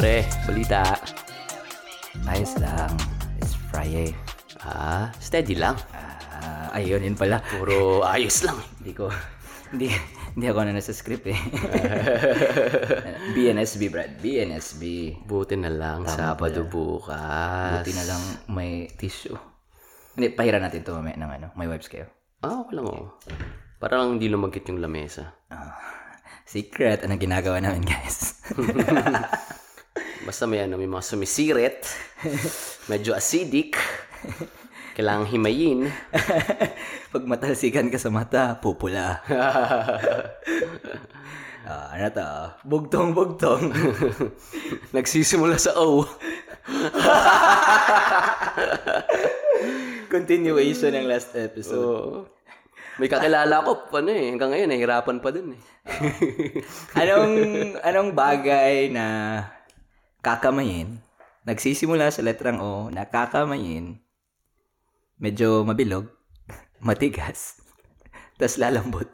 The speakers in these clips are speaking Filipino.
Pre, balita. Ayos lang. It's Friday. Ah, steady lang. Ah, ayun, yun pala. Puro ayos lang. Hindi ko, hindi, hindi ako na nasa script eh. BNSB, Brad. BNSB. Buti na lang, Sabado bukas. Buti na lang may tissue. Hindi, pahiran natin to mamaya ng ano. May wipes kayo. Ah, wala mo. Para lang hindi lumagkit yung lamesa. Ah, secret. Anong ginagawa namin, guys? Basta may ano, may mga sumisirit. Medyo acidic. Kailangang himayin. Pag matalsikan ka sa mata, pupula. ah, ano to? Bugtong, bugtong. Nagsisimula sa O. Continuation ng last episode. So, may kakilala ko, ano eh, hanggang ngayon, nahihirapan pa din eh. anong anong bagay na kakamayin? Nagsisimula sa letrang O, nakakamayin, medyo mabilog, matigas, tas lalambot.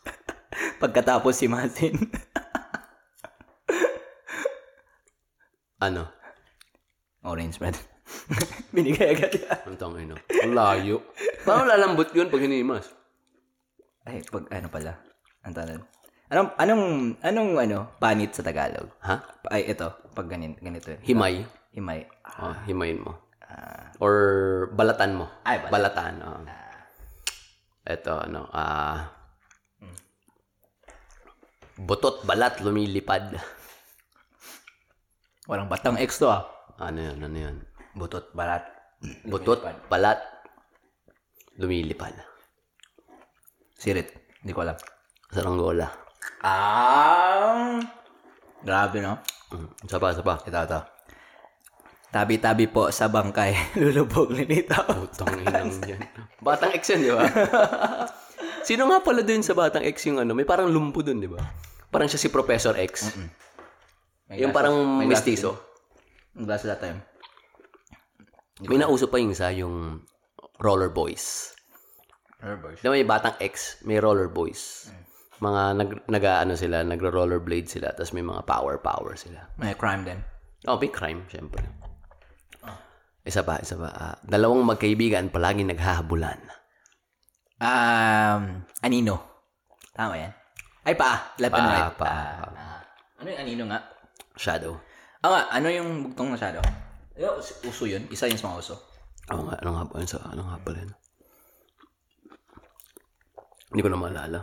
Pagkatapos si Masin. ano? Orange bread. Binigay agad yan. Ang tangin no? Ang layo. Paano lalambot yun pag hinimas? Ay, pag ano pala? Ang tanong. Anong, anong, anong, ano, panit sa Tagalog? Ha? Pa- Ay, ito. Pag ganito, ganito. Himay. Himay. Oh, himayin mo. Or balatan mo. Ay, balatan. balatan. oh. Ito, ano, ah... butot, balat, lumilipad. Walang batang X to ah. Ano yun, ano yun? Butot, balat. Butot, balat, lumilipad. Sirit. Hindi ko alam. Saranggola. Ah! Grabe, no? Mm. Isa pa, isa pa. Ito, ito. Tabi-tabi po sa bangkay. Lulubog ni Nito. Putang inang yan. Batang X yan, di ba? Sino nga pala doon sa Batang X yung ano? May parang lumpo doon, di ba? Parang siya si Professor X. yung parang may glasses mestizo. Ang glass that time. May nauso pa yung isa, yung Roller Boys. Herbers. Di ba may Batang X, may Roller Boys. Mga nag, nag ano sila, nagro-rollerblade sila, tapos may mga power-power sila. May crime din. Oh, may crime, syempre. Isa pa, isa pa. Ah, dalawang magkaibigan palagi naghahabulan. Um, anino. Tama yan. Ay, pa. Left and Pa, right. pa, Ah, pa. ah. Ano yung anino nga? Shadow. Ah nga, ano yung bugtong na shadow? Uso yun. Isa yun sa mga uso. Oo nga, ano nga ba yun? Sa, ano nga pala yun? Hindi ko na maalala.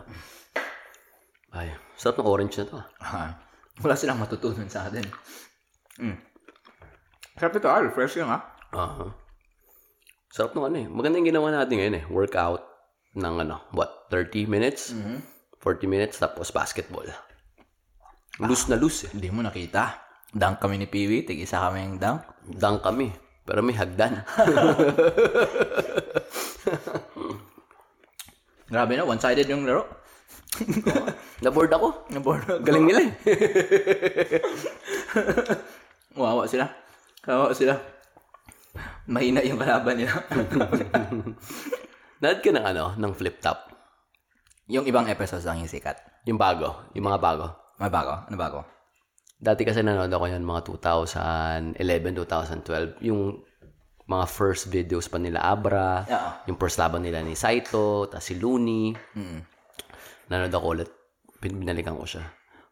Ay, sarap ng orange na to. ah. Ah, wala silang matutunan sa atin. Mm. Sarap ito, ah. Fresh yung, ah. Aha. Sarap ng ano eh. Maganda yung ginawa natin ngayon eh. Workout ng ano, what, 30 minutes? 40 minutes, tapos basketball. Loose na loose eh. Hindi mo nakita. Dunk kami ni Piwi. Tig-isa kami yung dunk. Dunk kami. Pero may hagdan. Grabe na, one-sided yung laro. Naboard ako. Naboard ako. Galing nila eh. Wawa sila. Kawawa sila. Mahina yung kalaban nila. Nanood ka ng ano, ng flip top. yung ibang episodes lang yung sikat. Yung bago. Yung mga bago. May bago? Ano bago? Dati kasi nanood ako yan mga 2011, 2012. Yung mga first videos pa nila Abra. Oo. Yung first laban nila ni Saito, tapos si Looney. Mm. Nanood ako ulit. Bin- Binalikan ko siya.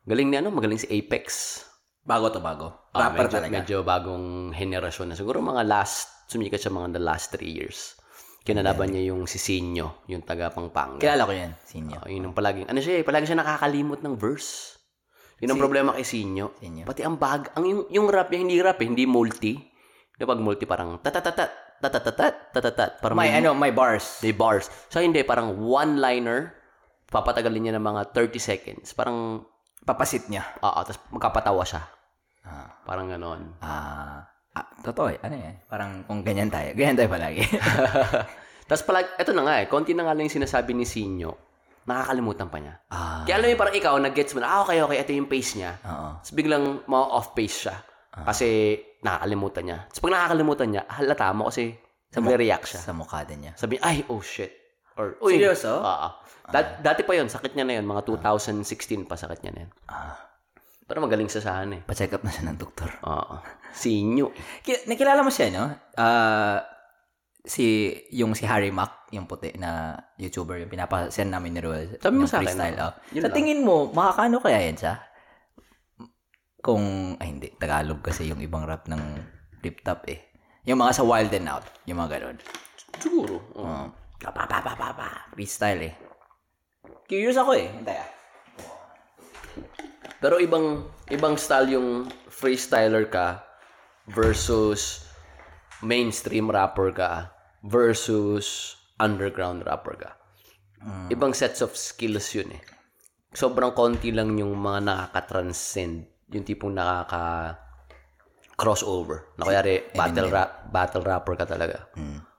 Galing ni ano, magaling si Apex. Bago to bago. Ah, Rapper medyo, talaga. medyo bagong henerasyon na. Siguro mga last, sumikat siya mga the last three years. Kinalaban niya yung si Sinyo, yung taga Pampanga. Kilala ko yan, Sinyo. Oh, yun ang palaging, ano siya eh, palagi siya nakakalimot ng verse. Yun ang problema kay Sinyo. Sinyo. Pati ang bag, ang yung, yung rap niya, hindi rap eh, hindi multi. Di ba pag multi parang tatatatat, tatatatat, tatatatat. Parang May ano, may bars. may bars. So hindi, parang one-liner, papatagalin niya ng mga 30 seconds. Parang, Papasit niya. oo, tapos magkapatawa siya. Ah. Parang ganon. Ah, ah, totoo eh. Ano yan? Parang kung ganyan tayo. Ganyan tayo palagi. tapos palag, eto na nga eh, konti na nga lang yung sinasabi ni Sinyo, nakakalimutan pa niya. ah, Kaya alam mo yung parang ikaw, nag-gets mo na, ah, okay, okay, ito yung pace niya. oo. Tapos biglang ma-off-pace siya. Kasi nakakalimutan niya. Tapos pag nakakalimutan niya, halata mo kasi sabi react siya. Sa mukha din niya. Sabi, ay, oh shit. Or, Uy, Seryoso? Oo. Dat- dati pa yon sakit niya na yun. Mga 2016 pa sakit niya na yun. Ah. Pero magaling sa ano eh. Pa-check up na siya ng doktor. Oo. Sinyo. Ki- nakilala mo siya, no? Ah, si, yung si Harry Mack, yung puti na YouTuber, yung pinapasend namin ni Ruel. Sabi mo yung sa akin, freestyle, no? oh. Yun Sa lang. tingin mo, makakano kaya yan siya? Kung, ay hindi, Tagalog kasi yung ibang rap ng Flip Top eh. Yung mga sa Wild and Out, yung mga ganun. Siguro. Oo. Pa, pa, pa, pa, pa. Freestyle eh. Curious ako eh. Hintay ah. Pero ibang ibang style yung freestyler ka versus mainstream rapper ka versus underground rapper ka. Ibang sets of skills yun eh. Sobrang konti lang yung mga nakaka-transcend, yung tipong nakaka crossover. Na kayari, battle rap, battle rapper ka talaga.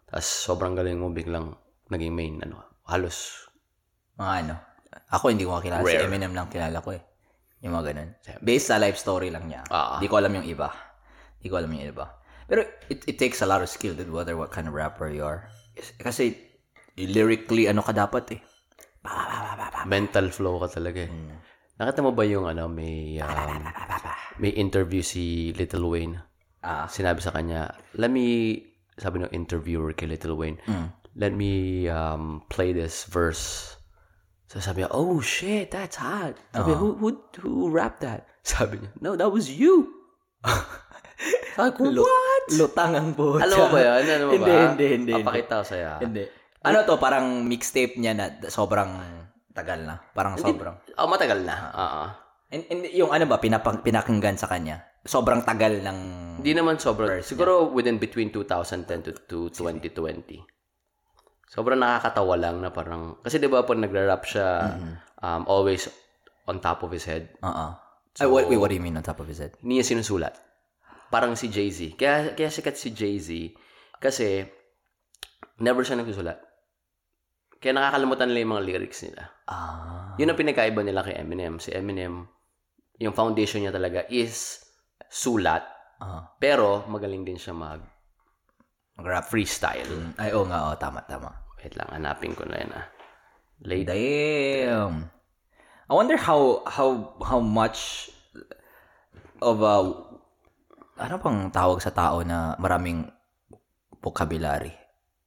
Tapos sobrang galing mo biglang naging main ano, halos Mga ano. Ako hindi ko kakilala. Si Rare. Eminem lang kilala ko eh. Yung mga ganun. Based sa life story lang niya. Ah. Hindi ko alam yung iba. Hindi ko alam yung iba. Pero it, it takes a lot of skill to whether what kind of rapper you are. Kasi lyrically ano ka dapat eh. mental flow ka talaga eh. Nakita mo ba yung ano, may um, may interview si Little Wayne. Ah. Sinabi sa kanya, let me, sabi ng interviewer kay Little Wayne, let me um, play this verse. So sabi niya, oh shit, that's hot. Sabi niya, who, who, who rapped that? Sabi niya, no, that was you. sabi ko, what? Lutang ang buta. Alam mo ba yan? Ano hindi, ba? hindi, hindi, hindi. Papakita ko sa'yo. Hindi. Ano to, parang mixtape niya na sobrang tagal na. Parang sobrang. Oh, matagal na. Oo. And, and yung ano ba, pinapang, pinakinggan sa kanya? Sobrang tagal ng... Hindi naman sobrang. Siguro within between 2010 to, to 2020. Sobrang nakakatawa lang na parang... Kasi di ba po nagra-rap siya um, always on top of his head. Oo. Ay, what, wait, what do you mean on top of his head? Hindi niya sinusulat. Parang si Jay-Z. Kaya, kaya sikat si Jay-Z kasi never siya nagsusulat. Kaya nakakalimutan nila yung mga lyrics nila. Ah. Yun ang pinagkaiba nila kay Eminem. Si Eminem, yung foundation niya talaga is sulat, Ah. pero magaling din siya mag Mag-rap. freestyle. Ay, oo nga, oo, tama, tama. Wait lang, hanapin ko na yun ah. Late. Damn. I wonder how how how much of a ano pang tawag sa tao na maraming vocabulary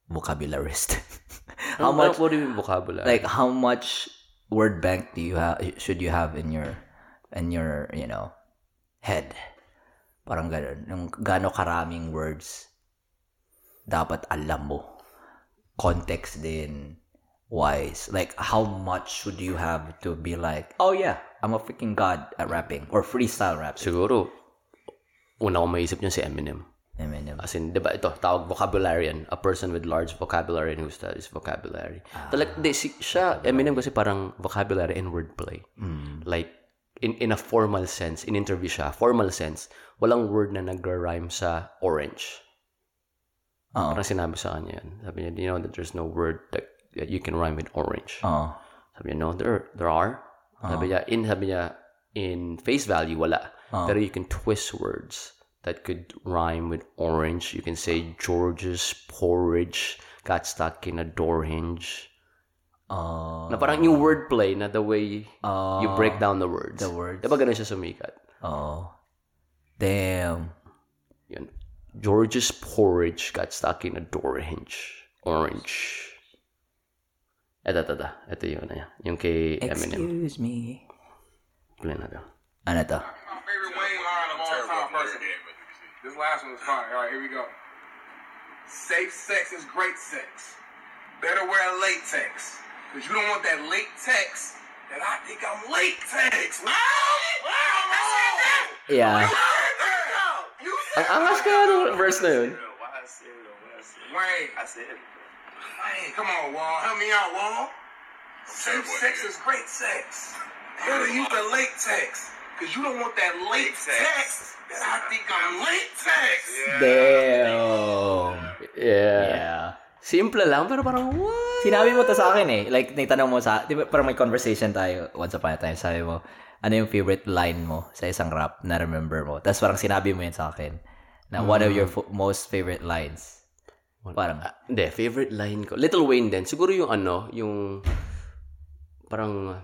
vocabularists how Ano- much What do you mean vocabulary? like how much word bank do you have should you have in your in your you know head parang ganun yung gaano karaming words dapat alam mo context din wise like how much should you have to be like oh yeah I'm a freaking god at rapping or freestyle rap Siguro, una ko maisip niya si Eminem. Eminem As in, di ba ito, tawag vocabulary yan. A person with large vocabulary and who studies vocabulary. Talag, di, si, siya, Eminem kasi parang vocabulary and wordplay. Like, in in a formal sense, in interview siya, formal sense, walang word na nagra-rhyme sa orange. Ah. Oo. Parang sinabi sa kanya yan. Sabi niya, do you know that there's no word that, that you can rhyme with orange? Ah. oh Sabi niya, no, there, there are. Ah. Sabi niya, in, sabi niya, in face value, wala. Pero you can twist words that could rhyme with orange. You can say, George's porridge got stuck in a door hinge. oh Na parang yung wordplay na the way Oh. you break down the words. The words. Diba ganun siya sumikat? oh damn. George's porridge got stuck in a door hinge. Orange. Eto, eto, eto. Ito yun. Eh. Ano, yung kay Eminem. excuse me Play natin. ano to My favorite Wayne line of all time. This last one is fire. All right, here we go. Safe sex is great sex. Better wear latex. Because you don't want that latex that I think I'm latex. Wow! Wow! Wow! yeah You Ang said angas kaya ng verse na yun. Wayne. I said Wayne, come on, Wall. Help me out, Wall. Safe sex is great sex. Better use the latex. Because you don't want that late latex that I think I'm latex. damn Yeah. yeah Simple lang, pero parang, what? Sinabi mo to sa akin eh. Like, nagtanong mo sa, di ba parang may conversation tayo once upon a time. Sabi mo, ano yung favorite line mo sa isang rap na remember mo? Tapos parang sinabi mo yan sa akin. Na one of your fo- most favorite lines. Parang, Hindi, favorite line ko. Little Wayne din. Siguro yung ano, yung parang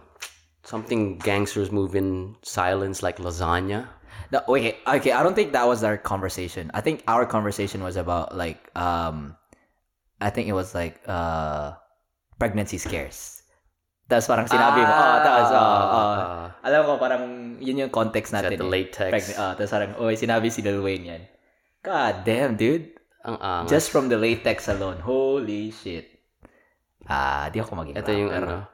something gangsters move in silence like lasagna. No, okay, okay. I don't think that was our conversation. I think our conversation was about like um, I think it was like uh, pregnancy scares. Tapos parang sinabi mo, oh, tapos, oh, oh. Ah. alam ko parang yun yung context natin. the eh. latex. Pregn- ah, tapos parang, oh, sinabi si Lil Wayne yan. God damn, dude. Ang angas. Just from the latex alone. Holy shit. Ah, di ako maging Ito yung ano.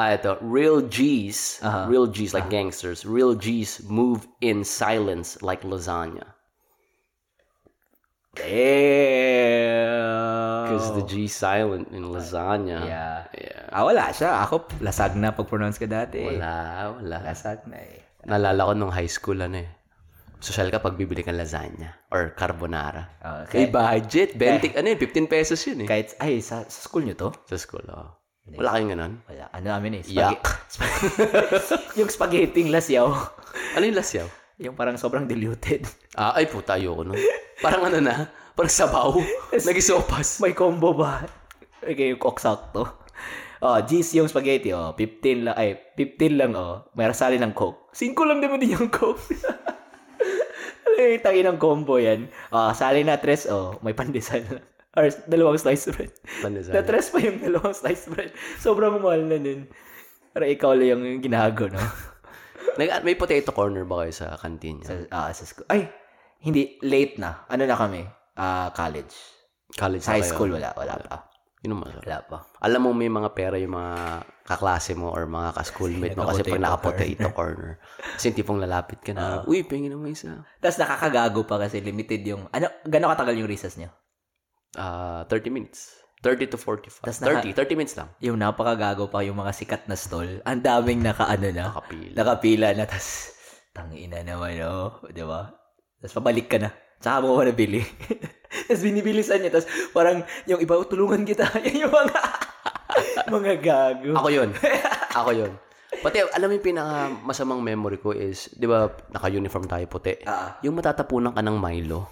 Ah, ito. Real G's. Uh-huh. Real G's like gangsters. Real G's move in silence like lasagna. Damn. Because the G's silent in lasagna. Oh. Yeah. Yeah. Ah, wala siya. Ako, lasag na pag-pronounce ka dati. Wala, wala. Lasag na eh. Naalala ko nung high school, ano eh. Social ka pag bibili kang lasagna or carbonara. Ah, May kahit, budget. 20, ano yun, 15 pesos yun eh. kahit, ay, sa, sa school nyo to? Sa school, oh. Wala kayong ganun? Wala. Ano namin eh? Yak. yung spaghetti lasyaw. Ano yung lasyaw? yung parang sobrang diluted. Ah, ay puta, ayoko nun. Parang ano na, parang sabaw. Nagisopas. May combo ba? Okay, yung coke sakto. Oh, G's yung spaghetti, oh. 15 lang, ay, 15 lang, oh. May rasali ng coke. 5 lang naman din yung coke. Ay, tangi ng combo yan. Oh, sali na tres, oh. May pandesal na. Or dalawang slice bread. Pandesal. Na tres pa yung dalawang slice bread. Sobrang mahal na nun. Para ikaw lang yung ginago, no? Nag- may potato corner ba kayo sa kantin sa, ah, sa school. Ay, hindi, late na. Ano na kami? Ah, college. College high kayo? school, wala. Wala pa. Yun ang masarap. Wala pa. Alam mo may mga pera yung mga kaklase mo or mga ka-schoolmate mo kasi pag Naka-potato corner. Kasi tipong lalapit ka na, uy, pingin naman isa. Tapos nakakagago pa kasi limited yung, ano, gano'ng katagal yung recess niyo? Ah, 30 minutes. 30 to 45. Tas naka- 30, 30 minutes lang. Yung napakagago pa yung mga sikat na stall. Ang daming naka-ano na. Nakapila. Nakapila na. Tapos, tangina naman, oh. Di ba? Tapos pabalik ka na. Tsaka mo ko nabili. Tapos binibilisan niya. Tapos parang yung iba, "Oh, tulungan kita. Yan yung mga, mga gago. Ako yun. Ako yun. Pati, alam mo yung pinaka masamang memory ko is, di ba, naka-uniform tayo puti. Ah. Yung matatapunan ka ng Milo.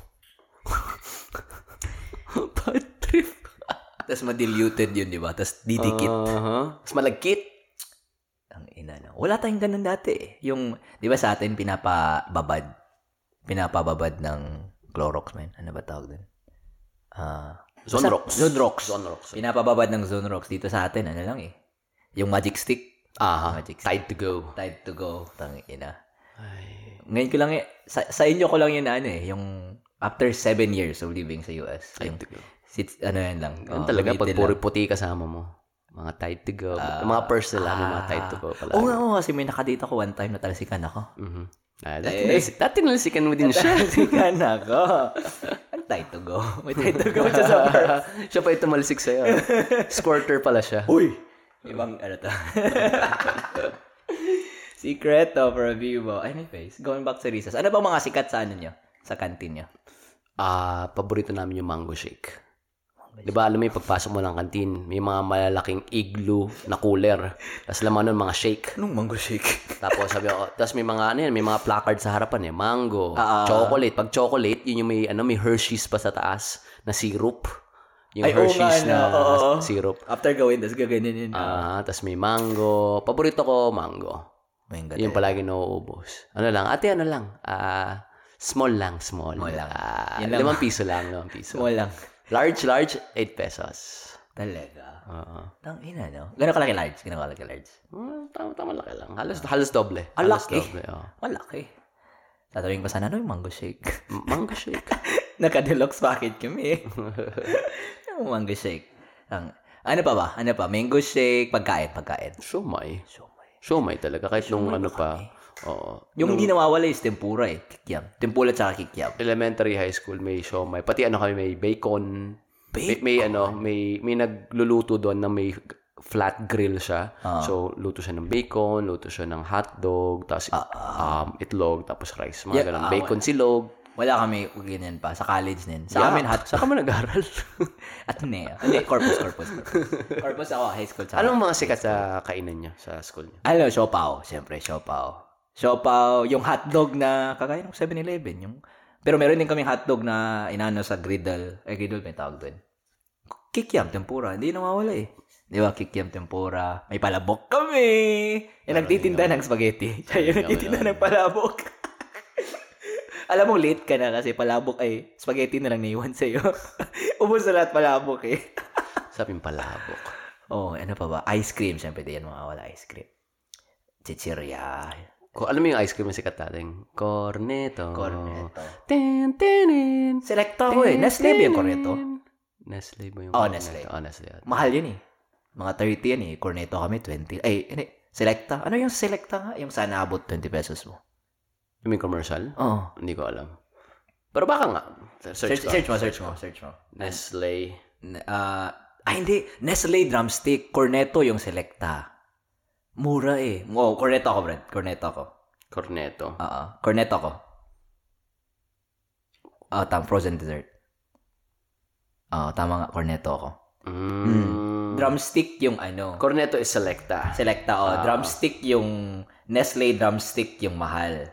Bad trip. Tapos madiluted yun, di ba? Tapos didikit. Uh-huh. Tapos malagkit. Ang ina no. Wala tayong ganun dati eh. Yung, di ba sa atin, pinapababad. Pinapababad ng Clorox, man. Ano ba tawag dun? Ah, Zonrox. basta- Zonrox. Zonrox. Pinapababad ng Zonrox. Dito sa atin, ano lang eh. Yung magic stick. Aha. Magic stick. Time to go. Time to go. Tang ina. Ay. Ngayon ko lang eh, sa, sa inyo ko lang yun ano eh, yung after seven years of living sa US. Time Yung, to go. sit, ano yan lang. Yan oh, talaga, pag puro puti kasama mo. Mga tight to go. Yung mga purse nila, may mga tight to go pala. Oo nga, oo, kasi may nakadate ako one time na talasikan ako. Mhm. Ah, dati, Eh. nalisi- dati nalisikan mo din siya. Talasikan ako. Tight to go. May tight to go siya sa bar. siya pa yung tumalisik sa'yo. Squirter pala siya. Uy! Ibang ano to. Secret of review mo. Anyways, going back sa recess. Ano ba mga sikat sa ano nyo? Sa canteen nyo? Ah, paborito namin yung mango shake. Di ba, alam mo yung pagpasok mo ng kantin, may mga malalaking igloo na cooler. Tapos laman nun, mga shake. Anong mango shake? Tapos sabi ko, tapos may mga ano yan, may mga placard sa harapan eh, mango, ah. chocolate. Pag chocolate, yun yung may ano, may Hershey's pa sa taas na syrup. Yung Ay, Hershey's nga, na oo. syrup. After gawin, tapos gaganyan yun. Ah, tapos may mango. Paborito ko mango. Mango Yung palagi nauubos. Ano lang, ate ano lang, ah, small lang, small. Small lang. Yun lang. limang piso lang, limang piso. Small lang. Large, large, 8 pesos. Talaga. Oo. Tang ina, no? Gano'n kalaki large? Gano'n kalaki large? Hmm, tama, tama laki lang. Halos, halos doble. Ang Halos laki. doble, oh. Malaki. Tatawin pa sana, ano yung mango shake? Mango shake. Naka-deluxe packet kami. Yung mango shake. Ang, ano pa ba? Ano pa? Mango shake, pagkain, pagkain. Siomay. Siomay. Siomay talaga. Kahit nung ano pa. Oo. Yung hindi nawawala is tempura eh. Kikiam. Tempura tsaka kikiam. Elementary, high school, may siomay. Pati ano kami, may bacon. May, may ano, may, may nagluluto doon na may flat grill siya. Ah. So, luto siya ng bacon, luto siya ng hotdog, tapos um, itlog, tapos rice. Mga Yeah, ganun. ah, Bacon silog. Wala kami ganyan pa. Sa college din. Sa Yeah. amin, hot. Saan ka mo nag-aral? At ne. Hindi, corpus, corpus. Corpus, corpus ako, high school. Anong mga sikat sa kainan niyo sa school niyo? Ano, siopaw. Siyempre, siopaw. Siopaw, yung hotdog na kagaya ng 7-Eleven. Yung, pero meron din kaming hotdog na inano sa griddle. Eh, griddle may tawag doon. Kikiam, tempura. Hindi nawawala eh. Di ba? Kikiam tempura. May palabok kami. Yung nagtitinda ng spaghetti. Siya yung nagtitinda ng palabok. Alam mo, late ka na kasi palabok ay spaghetti na lang naiwan sa'yo. Ubus na lahat palabok eh. Sabing palabok. oh, ano pa ba? Ice cream. Siyempre, di yan mawawala ice cream. Chichirya. Ko, alam mo yung ice cream na sikat natin? Corneto. Cornetto. Tin, tinin. Selecta ko eh. Nestle ba yung cornetto? Nestle ba yung Oh? Nestle. Oh, Nestle. Mahal yun eh. Mga 30 yan eh. Cornetto kami, 20. Ay, hindi. Selecta. Ano yung selecta nga? Yung sana abot 20 pesos mo. You mean commercial? Oo. Hindi ko alam. Pero baka nga. Search, Search, ko. search mo, search mo, search mo. Nestle. N- ah, ah, hindi. Nestle drumstick. Cornetto yung selecta. Mura eh. Oh, cornetto ako, Brad. Cornetto ako. Cornetto. Oo. Cornetto ako. Ah, tam frozen dessert. Oo, tama nga. Cornetto ako. Mm. Drumstick yung ano. Cornetto is selecta. Selecta, oh. drumstick yung Nestle drumstick yung mahal.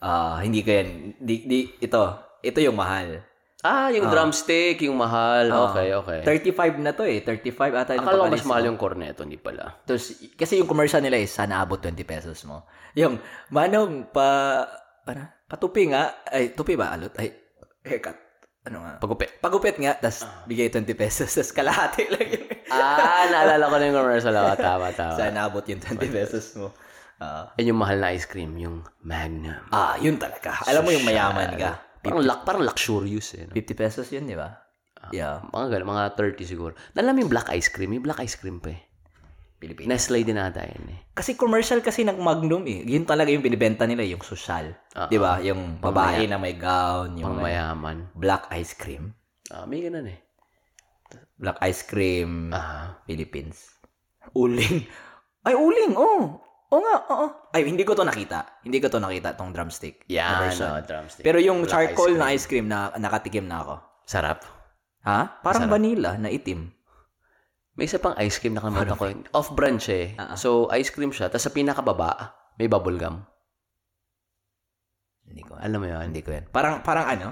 Ah, hindi ko yan. Di, di, ito. Ito yung mahal. Ah, yung drumstick, yung mahal. okay, okay. 35 na to eh. 35 ata yung Akala ko mas mahal yung cornetto, hindi pala. Tapos, kasi yung commercial nila is sana abot 20 pesos mo. Yung, manong, pa, ano, patupi nga, ay, tupi ba, alot? Ay, haircut. Ano nga? Pagupit. Pagupit nga, tas bigay 20 pesos, tas kalahati lang yun. Ah, naalala ko na yung commercial. Ah, tama, tama. sana abot yung 20 pesos mo. Ah, Yan yung mahal na ice cream, yung Magnum. ah, yun talaga. Alam mo yung mayaman ka. Parang, lak, parang luxurious eh. No? 50 pesos yun, di ba? Yeah. Mga ganun, mga 30 siguro. Alam yung black ice cream? Yung black ice cream pa eh. Pilipinas. Nestle din ata yun eh. Kasi commercial kasi ng Magnum eh. Yun talaga yung binibenta nila, yung social. Ah, Di ba? Yung babae na may gown, yung Pang mayaman. black ice cream. Ah, may ganun eh. Black ice cream, Ah, Philippines. Uling. Ay, uling, oh. Oo nga, oo. Ay, hindi ko to nakita. Hindi ko to nakita, tong drumstick. na yan, version. no, drumstick. Pero yung Black charcoal ice na ice cream, na nakatikim na ako. Sarap. Ha? Parang vanilla na itim. May isa pang ice cream na kalimutan ko. Off-brand siya eh. Ah. So, ice cream siya. Tapos sa pinakababa, may bubble gum. Hindi ko. Alam mo yun? Hindi ko yan. Parang, parang ano?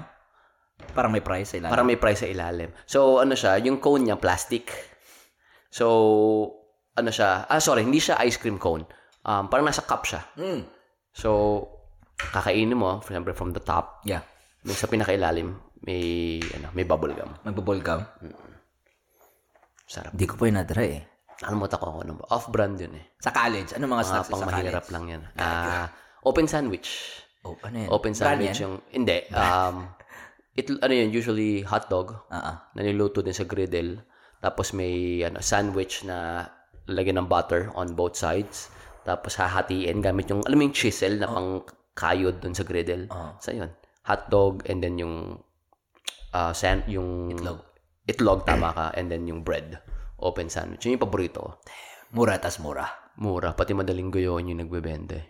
Parang may price sa ilalim. Parang may price sa ilalim. So, ano siya, yung cone niya, plastic. So, ano siya, ah, sorry, hindi siya ice cream cone. Um, parang nasa cup siya. Mm. So, kakainin mo, for example, from the top, Yeah. yung sa pinakailalim, may, ano, may bubble gum. Magbubol gum. Sarap. Hindi ko pa yun na-try eh. Nakalimutan ko ako ano ba. Off-brand yun eh. Sa college. Ano mga snacks pang sa mahirap college? lang yan. Ah, open sandwich. Oh, ano yan? Open Brand sandwich yan? yung, hindi. Um, it, ano yun, usually hot dog. Ah, ah. na niluto din sa griddle. Tapos may ano, sandwich na lagyan ng butter on both sides. Tapos hahatiin gamit yung, alam mo yung chisel na pang kayod dun sa griddle. Oh. Sa yun. Hot dog and then yung uh, san, yung Itlog. Itlog, tama ka. And then yung bread. Open sandwich. Yun yung paborito. Mura tas mura. Mura. Pati madaling goyon yung nagbebenta eh.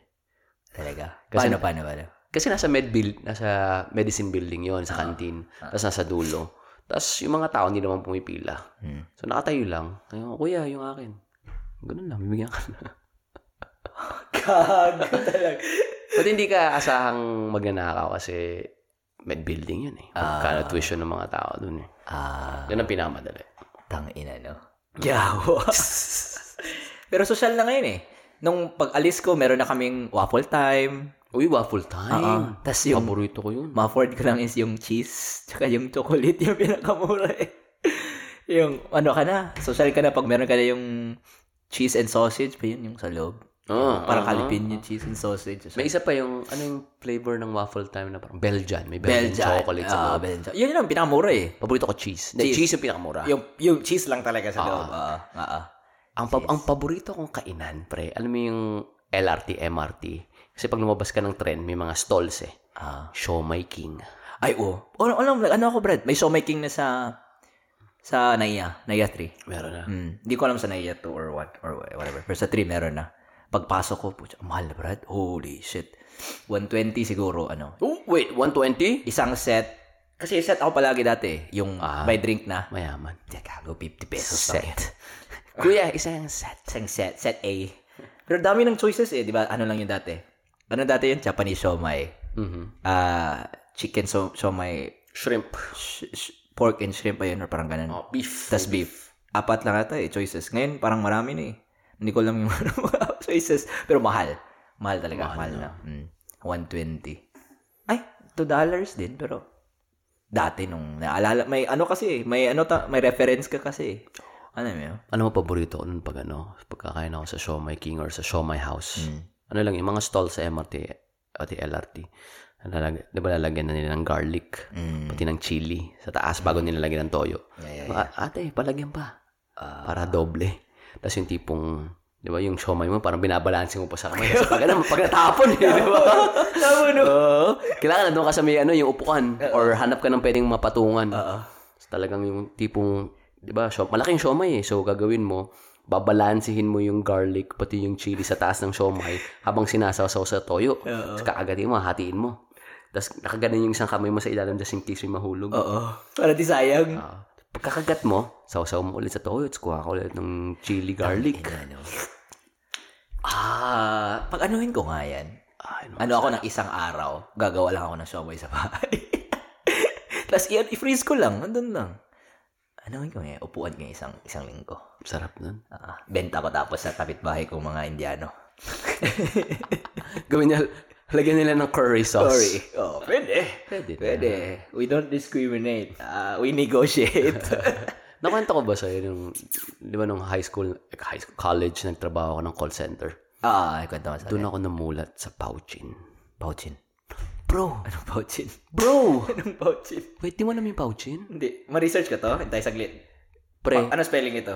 Talaga. Kasi- paano, paano, paano? Kasi nasa med build, nasa medicine building yon sa canteen. Tapos nasa dulo. Tapos yung mga tao hindi naman pumipila. Hmm. So nakatayo lang. Ayun, kuya, yung akin. Ganun lang, bibigyan ka na. Gago talaga. But hindi ka asahang magnanakaw kasi med building yun eh. Magkano tuition ng mga tao dun eh. Ah, Yan ang pinamadali. tangina, no? Gawa. Pero social na ngayon eh. Nung pag-alis ko, meron na kaming waffle time. Uy, waffle time. Ah, tas yung Paborito ko yun. ma-afford ko lang is yung cheese, tsaka yung chocolate, yung pinakamura eh. yung, ano ka na, social ka na pag meron ka na yung cheese and sausage, pa yun yung sa loob. Ah, Parang ah, kalipin yung cheese and sausage. May isa pa yung, ano yung flavor ng waffle time na parang Belgian. May Belgian, Belgian. chocolate sa Ah, loob. Belgian. Yun yung pinakamura eh. Paborito ko cheese. Cheese. cheese yung pinakamura. Yung, yung cheese lang talaga sa loob. Ah, ah, ah. Ang, pa- ang paborito kong kainan, pre, alam mo yung LRT, MRT. Kasi pag lumabas ka ng tren, may mga stalls eh. Ah. Siomay King. Ay, oh. Ano, ano, ano ako, Brad? May Shomai King na sa sa Naiya, Naiya 3. Meron na. Hmm. Hindi ko alam sa Naiya 2 or what, or whatever. Pero sa 3 meron na. Pagpasok ko, putya, mahal na, Brad. Holy shit. 120 siguro, ano. Oh, wait, 120? Isang set. Kasi set ako palagi dati. Yung Ah. by drink na. Mayaman. Teka, go 50 pesos. Set. Kuya, isang set. Isang set. Set A. Pero dami ng choices eh. Di ba? Ano lang yung dati? Ano dati yun? Japanese siomai. Mhm. Ah, chicken so siomai. Shrimp. sh- sh- pork and shrimp pa yun or parang ganun. Oh, beef. Tas beef. apat lang ata eh, choices. Ngayon, parang marami na eh. Hindi ko alam yung mga choices. Pero mahal. Mahal talaga. Mahal, na. Mm. 120. Ay, 2 dollars din. Pero, dati nung naalala, may ano kasi eh, may ano ta, may reference ka kasi. Ano yun? Ano mo paborito ko nun pag ano, pagkakain ako sa Siomai King or sa Siomai House? Ano lang, yung mga stall sa MRT o the LRT, nalag, di ba lalagyan na nila ng garlic, pati ng chili sa taas bago nila lagyan ng toyo. Yeah, yeah, Mga, Ate, palagyan pa. para doble. Tapos yung tipong, di ba, yung siomay mo, parang binabalansin mo pa sa kamay. Kasi pag, ano, pag natapon, eh, di ba? Tama no? Oo. kailangan na doon ka sa may, ano, yung upuan. Or hanap ka ng pwedeng mapatungan. Oo. So, talagang yung tipong, di ba, siom- malaking siomay eh. So, gagawin mo, babalansihin mo yung garlic, pati yung chili sa taas ng siomay habang sinasawsaw sa toyo. Tapos kakagatin mo, hatiin mo. Tapos nakaganan yung isang kamay mo sa ilalim just in case may mahulog. Oo. Para di sayang. Ah, pagkakagat mo, sausaw mo ulit sa toyo, tapos kuha ka ulit ng chili garlic. Ano? Ah, pag anuhin ko nga yan. Ay, no. Ano ako ng isang araw, gagawa lang ako ng siomay sa bahay. Tapos i- i-freeze ko lang, nandun lang. Anuhin ko nga, upuan ko isang, isang linggo. Sarap nun. Ah, benta ko tapos sa kapitbahay kong mga Indiano. Gawin niya, lagyan nila ng curry sauce. Sorry. Oh, pwede. Pwede. Pwede. We don't discriminate. Ah, we negotiate. Nakwento ko ba sa'yo nung, di ba nung high school, high school, college, nagtrabaho ako ng call center. ah, kwento mo sa Doon ako namulat sa Pouchin. Pouchin. Bro! Anong pouchin? Bro! Anong pouchin? Wait, di mo alam yung Pouchin? Hindi. Ma-research ka to? Hintay saglit. Pre, ano spelling ito?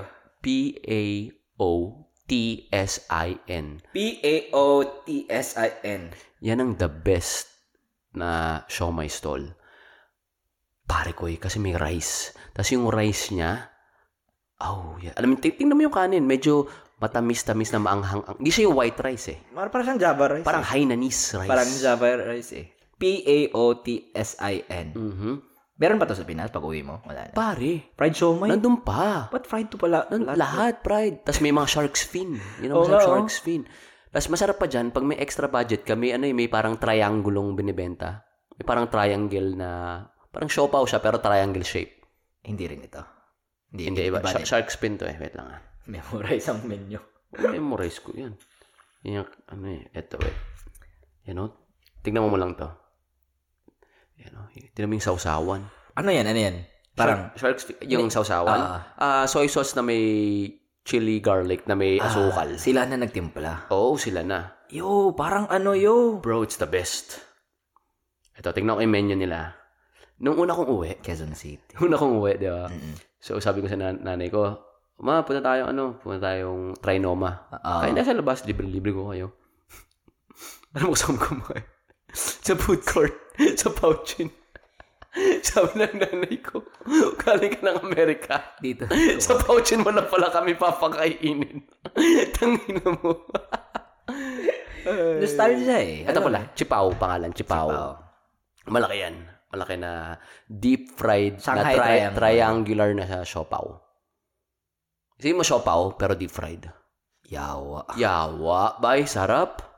P-A-O-T-S-I-N. P-A-O-T-S-I-N. Yan ang the best na siomay stall. Pare ko eh, kasi may rice. Tapos yung rice niya, oh, yeah. Alam mo, ting- tingnan mo yung kanin. Medyo matamis-tamis na maanghang. Hindi siya yung white rice eh. Parang, parang siyang Java rice. Parang Hainanese rice. Parang Java rice eh. P-A-O-T-S-I-N. Mhm. Meron ba to sa Pinas pag uwi mo? Wala na. Pare, Fried siomay? nandun pa. Ba't fried to pala? Nan- lahat, pride. Tapos may mga shark's fin. You know, Oo masarap oh. shark's fin. Tapos masarap pa dyan, pag may extra budget ka, may, ano, eh, may parang triangulong binibenta. May parang triangle na, parang siopaw siya, pero triangle shape. Hindi rin ito. Hindi, Hindi, iba. iba shark's fin to eh. Wait lang ah. Memorize ang menu. Memorize ko yan. Yan yung, ano eh, eto eh. Yan o. Tignan mo mo lang to. Tignan mo yung sausawan. Ano yan? Ano yan? Parang, Shark- shark's fin, yung sausawan. Ah, soy sauce na may chili garlic na may asukal. Ah, sila na nagtimpla. Oo, sila na. Yo, parang ano yo. Bro, it's the best. Ito, tignan ko yung menu nila. Nung una kong uwi, Quezon City. una kong uwi, di ba? So, sabi ko sa nan- nanay ko, Ma, punta tayo, ano, punta tayong Trinoma. Ah. Kaya nasa labas, libre-libre ko kayo. Alam mo saan kumain? sa food court, sa Pouchin. Sabi ng nanay ko, galing ka ng Amerika. Dito. sa Pouchin mo na pala kami papakainin. Tangina mo. Nostalgia eh. Ito Alam pala. Chipaw, pangalan, Chipaw. Chipaw. Malaki yan. Malaki na deep fried Shanghai na tri- triangle. triangular na sa siopaw. Sige mo siopaw, pero deep fried. Yawa. Yawa. Bay, sarap.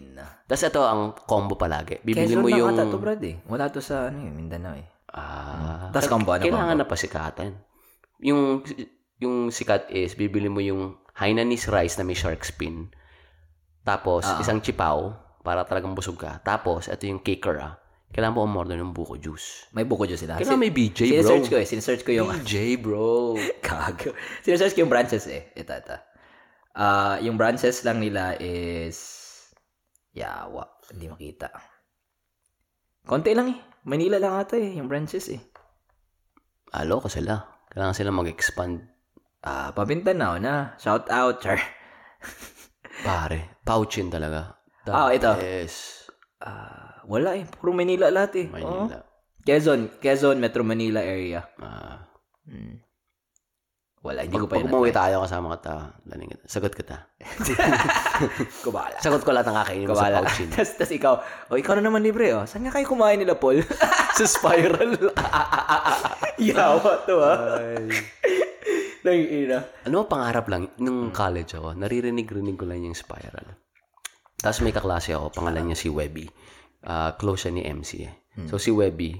Na. Tapos ito ang combo palagi. Bibili Quezon mo yung... ata to, Brad eh. Wala to sa ano eh, Mindanao eh. Ah, Tas combo, ano kailangan combo? na pasikatan. Yung yung sikat is bibili mo yung Hainanese rice na may shark fin. Tapos Ah. isang chipaw para talagang busog ka. Tapos ito yung kicker ah. Kailangan mo umorder ng buko juice. May buko dyan sila. Kailangan may BJ, bro. Sinesearch ko eh. Sinesearch ko yung... BJ, bro. Kago. Sinesearch ko yung branches eh. Ito, ito. Ah, yung branches lang nila is... Yawa. Hindi makita. Konti lang eh. Manila lang ata eh. Yung branches eh. Alo ko sila. Kailangan sila mag-expand. Ah, Pabintanao na. Shout out, char. Pare, Pouchin talaga. The Ah, ito. best. Ah, wala eh. Puro Manila lahat eh. Oo. Manila. Quezon. Quezon, Metro Manila area. Ah. Hmm. Wala, hindi ko pag pa yun umuwi na-try. tayo kasama kita, daling kita. Sagot kita. Kubala. Sagot ko lahat ng kakainin mo sa Kubala. Pouchin. Tapos tas ikaw, o ikaw na naman libre oh. Saan nga kayo kumain nila, Paul? sa spiral. Yawa to ah. Nangina. ano pangarap lang, nung college ako, naririnig-rinig ko lang yung spiral. Tapos may kaklase ako, pangalan niya si Webby. Ah, close siya ni MC eh. So si Webby,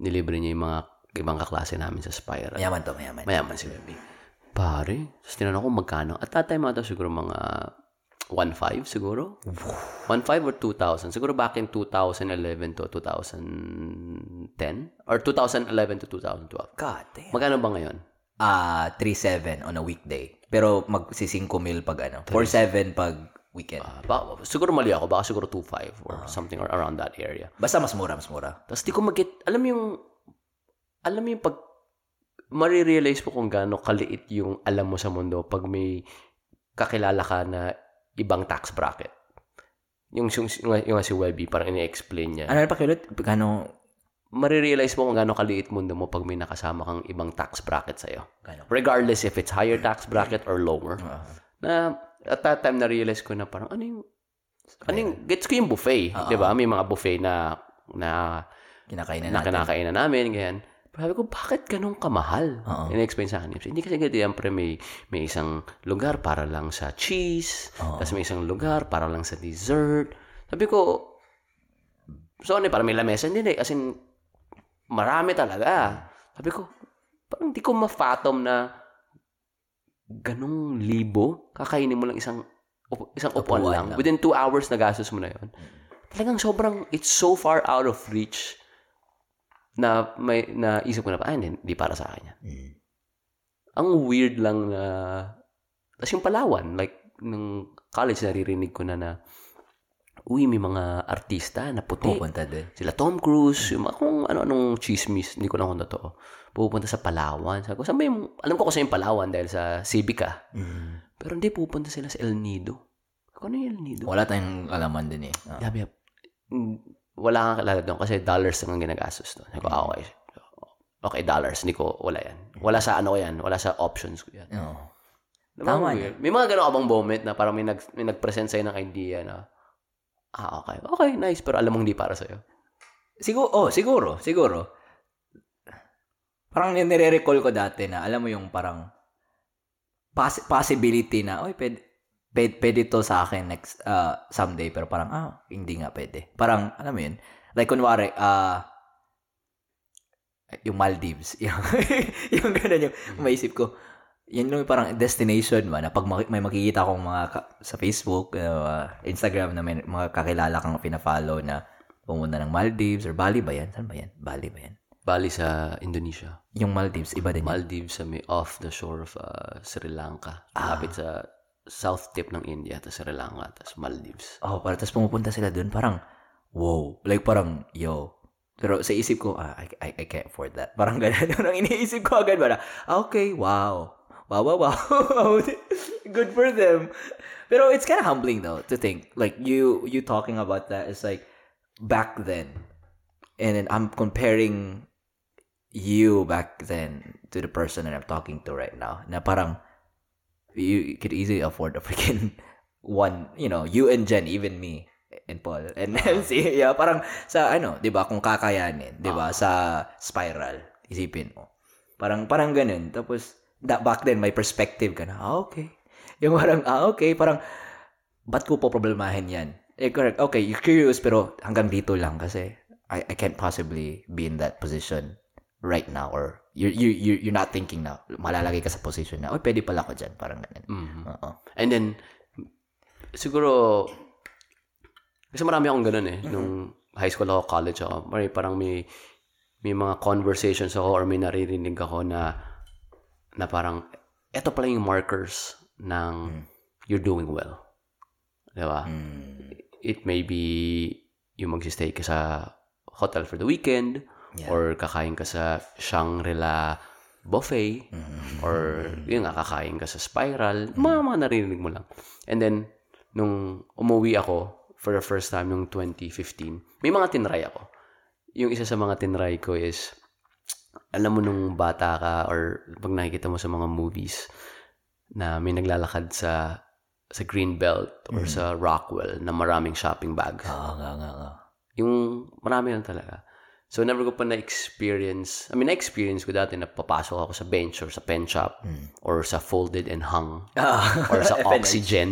nilibre niya yung mga ibang kaklase namin sa Spiral. Mayaman to, mayaman. Mayaman si Webby. Pare, tapos tinanong ko magkano. At that time ata siguro mga 1.5 siguro. 1.5 or 2,000. Siguro back in 2011 to 2010 or 2011 to 2012. God damn. Magkano ba ngayon? Ah, 3.7 on a weekday. Pero magsi 5 mil pag ano. 4.7 pag weekend. Ah, ba, siguro mali ako. Baka siguro 2.5 or something or around that area. Basta mas mura, mas mura. Tapos di ko mag alam yung, alam mo yung pag, marirealize mo kung gaano kaliit yung alam mo sa mundo pag may kakilala ka na ibang tax bracket. Yung, yung, yung, yung si Webby, parang ini-explain niya. Ano pa kilit? Gano, Marirealize mo kung gaano kaliit mundo mo pag may nakasama kang ibang tax bracket sa'yo. gano. Regardless if it's higher tax bracket or lower. Ah. Na, at that time, na-realize ko na parang, ano yung, ano yung, gets ko yung buffet. Di ba? May mga buffet na, na, Kinakainan na natin. kinakainan namin, ganyan. Sabi ko, bakit ganun kamahal? Oo. In-explain sa akin. Hindi kasi ganito yan, pre, may, may isang lugar para lang sa cheese, tapos may isang lugar para lang sa dessert. Sabi ko, so ano, para may lamesa? Hindi, hindi. As in, marami talaga. Sabi ko, parang hindi ko ma-fathom na ganung libo, kakainin mo lang isang isang upuan, Upuan lang. lang. Within two hours, nagastos mo na yon. Talagang sobrang, it's so far out of reach na may na isip ko na, ah, hindi, hindi para sa akin yan. Mm. Ang weird lang na, tapos yung Palawan, like, nung college, naririnig ko na na, uy, may mga artista na puti. Pupunta din. Sila Tom Cruise, yung mga kung ano-anong chismis, hindi ko lang kung totoo. Pupunta sa Palawan. Sabi ko, saan ba yung, alam ko kasi yung Palawan dahil sa Civica. Mm. Pero hindi pupunta sila sa El Nido. Ako ano yung El Nido? Wala tayong alaman din eh. Ah. Sabi, mm, wala kang kilala doon kasi dollars lang ang ginagastos doon. Sabi ko, ah, okay. Okay, dollars. Hindi ko, wala yan. Wala sa ano ko yan. Wala sa options ko yan. Oo. Diba, Tama weird? May mga ganun ka bang moment na parang may, nag, may nag-present sa'yo ng idea na, ah, okay. Okay, nice. Pero alam mong hindi para sa'yo. Siguro, oh, siguro, siguro. Parang nire-recall ko dati na, alam mo yung parang poss- possibility na, oy, pwede, pwede, pwede to sa akin next, uh, someday, pero parang, ah, hindi nga pwede. Parang, alam mo yun, like, kunwari, ah, yung Maldives, yung, yung ganun yung maisip ko, yan yung parang destination ba, na pag may makikita akong mga ka- sa Facebook, uh, Instagram na may mga kakilala kang pina-follow na pumunta ng Maldives or Bali ba yan? Saan ba yan? Bali ba yan? Bali sa Indonesia. Yung Maldives, iba din. Maldives sa may off the shore of uh, Sri Lanka. Malapit sa south tip ng India, tapos Sri Lanka, tapos Maldives. Oh, para tapos pumupunta sila doon, parang, wow. Like, parang, yo. Pero sa isip ko, ah, I, I, I can't afford that. Parang ganun. Yung iniisip ko agad, parang, ah, okay, wow. Wow, wow, wow. Good for them. Pero it's kind of humbling though to think like you you talking about that is like back then, and then I'm comparing you back then to the person that I'm talking to right now. Na parang you could easily afford a freaking one, you know, you and Jen, even me and Paul and MC. Yeah, parang sa ano, 'di ba, kung kakayanin, 'di ba, sa spiral, isipin mo. Parang parang ganun. Tapos that back then my perspective ka na, ah, okay. Yung parang, ah, okay, parang ba't ko po problemahin yan? Eh, correct. Okay, you're curious, pero hanggang dito lang kasi I, I can't possibly be in that position right now or you you you you're not thinking na malalagay ka sa position na, oh, pwede pala ako dyan. Parang ganun. Mhm. Oo. And then, siguro, kasi marami akong ganun eh. Nung high school ako, college ako, may, parang may, may mga conversations ako or may naririnig ako na, na parang, eto pala yung markers ng you're doing well. Di ba? Mm. It may be yung magsistay ka sa hotel for the weekend Yeah. or kakain ka sa Shangri-La buffet Mm-hmm. or yun nga, kakain ka sa spiral. Mga, mga naririnig mo lang. And then, nung umuwi ako for the first time nung 2015, may mga tinry ako. Yung isa sa mga tinry ko is, alam mo nung bata ka or pag nakikita mo sa mga movies na may naglalakad sa sa Greenbelt or sa Rockwell na maraming shopping bags. Oo, nga, nga, nga. Yung marami lang talaga. So, never ko pa na-experience. I mean, na-experience ko dati na papasok ako sa bench or sa pen shop or sa folded and hung Ah, or sa FNH. oxygen.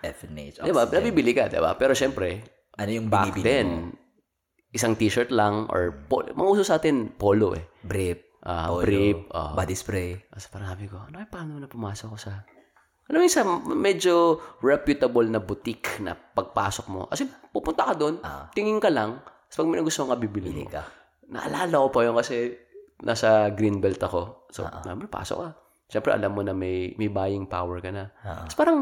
FNH. Di ba? Nabibili ka, di ba? Pero syempre, Ano yung back binibili mo? then, isang t-shirt lang or polo. Mga uso sa atin, polo eh. Brief. ah, Polo, brief, ah. body spray. Tapos parang sabi ko, ano ay paano na pumasok ko sa... Ano yung sa medyo reputable na boutique na pagpasok mo. Kasi pupunta ka doon, Ah. tingin ka lang, tapos pag may gusto ka bibili mo. Pili ka. Naalala ko pa yun kasi nasa Greenbelt ako. So, Ah, uh pasok ka. Siyempre, alam mo na may, may buying power ka na. Ah. Tapos parang,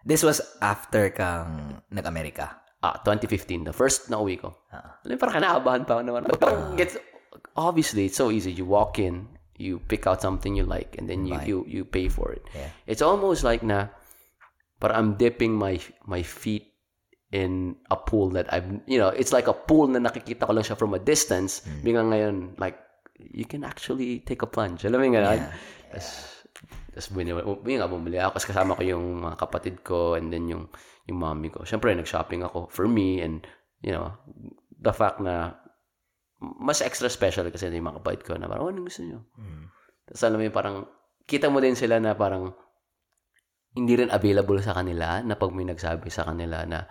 This was after kang nag-Amerika. ah, 2015, the first na uwi ko. Alam mo, parang kinakabahan pa ako naman. Parang gets, obviously, it's so easy. You walk in, you pick out something you like, and then you Buy. you, you pay for it. Yeah. It's almost like na, parang I'm dipping my my feet in a pool that I've, you know, it's like a pool na nakikita ko lang siya from a distance. Hmm. Biglang ngayon, like, you can actually take a plunge. Alam mo gano'n? Yeah. Tapos, tapos bumili, nga, bumili ako. Kasi kasama ko yung mga kapatid ko and then yung, yung mommy ko. Siyempre, nag-shopping ako for me and, you know, the fact na mas extra special kasi yung mga kapatid ko na parang, oh, anong gusto nyo? Mm. Tapos alam mo yung parang, kita mo din sila na parang, hindi rin available sa kanila na pag may nagsabi sa kanila na,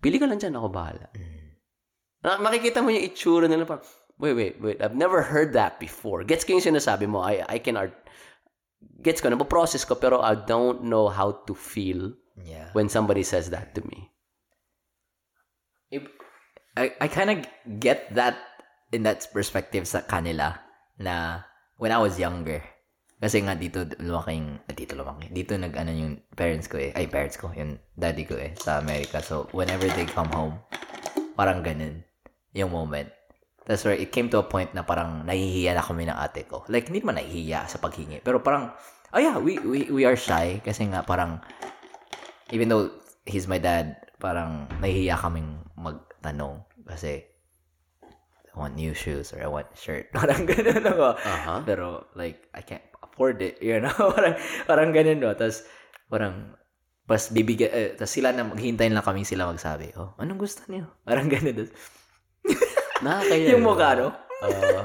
pili ka lang dyan, ako bahala. Na, makikita mo yung itsura nila parang, wait, wait, wait, I've never heard that before. Gets ko yung sinasabi mo, I, I can art, gets ko, nabaprocess ko, pero I don't know how to feel Yeah. when somebody says that to me. I, I kind of get that in that perspective sa kanila na when I was younger. Kasi nga dito lumaking, dito lumaki. Dito nag ano yung parents ko eh. Ay, parents ko. Yung daddy ko eh. Sa Amerika. So, whenever they come home, parang ganun yung moment. That's where it came to a point na parang nahihiya na kami ng ate ko. Like, hindi naman nahihiya sa paghingi. Pero parang, oh yeah, we, we, we are shy. Kasi nga parang, even though he's my dad, parang nahihiya kaming magtanong. Kasi, I want new shoes or I want shirt. Parang ganun ako. Aha. Pero, like, I can't afford it. You know? parang, parang ganun, no? Tapos, parang, pas bibigyan, eh, tapos sila na maghintay lang kami sila magsabi, oh, anong gusto niyo? Parang ganun. Tapos, Nakakaya. yung mukha, no? Uh,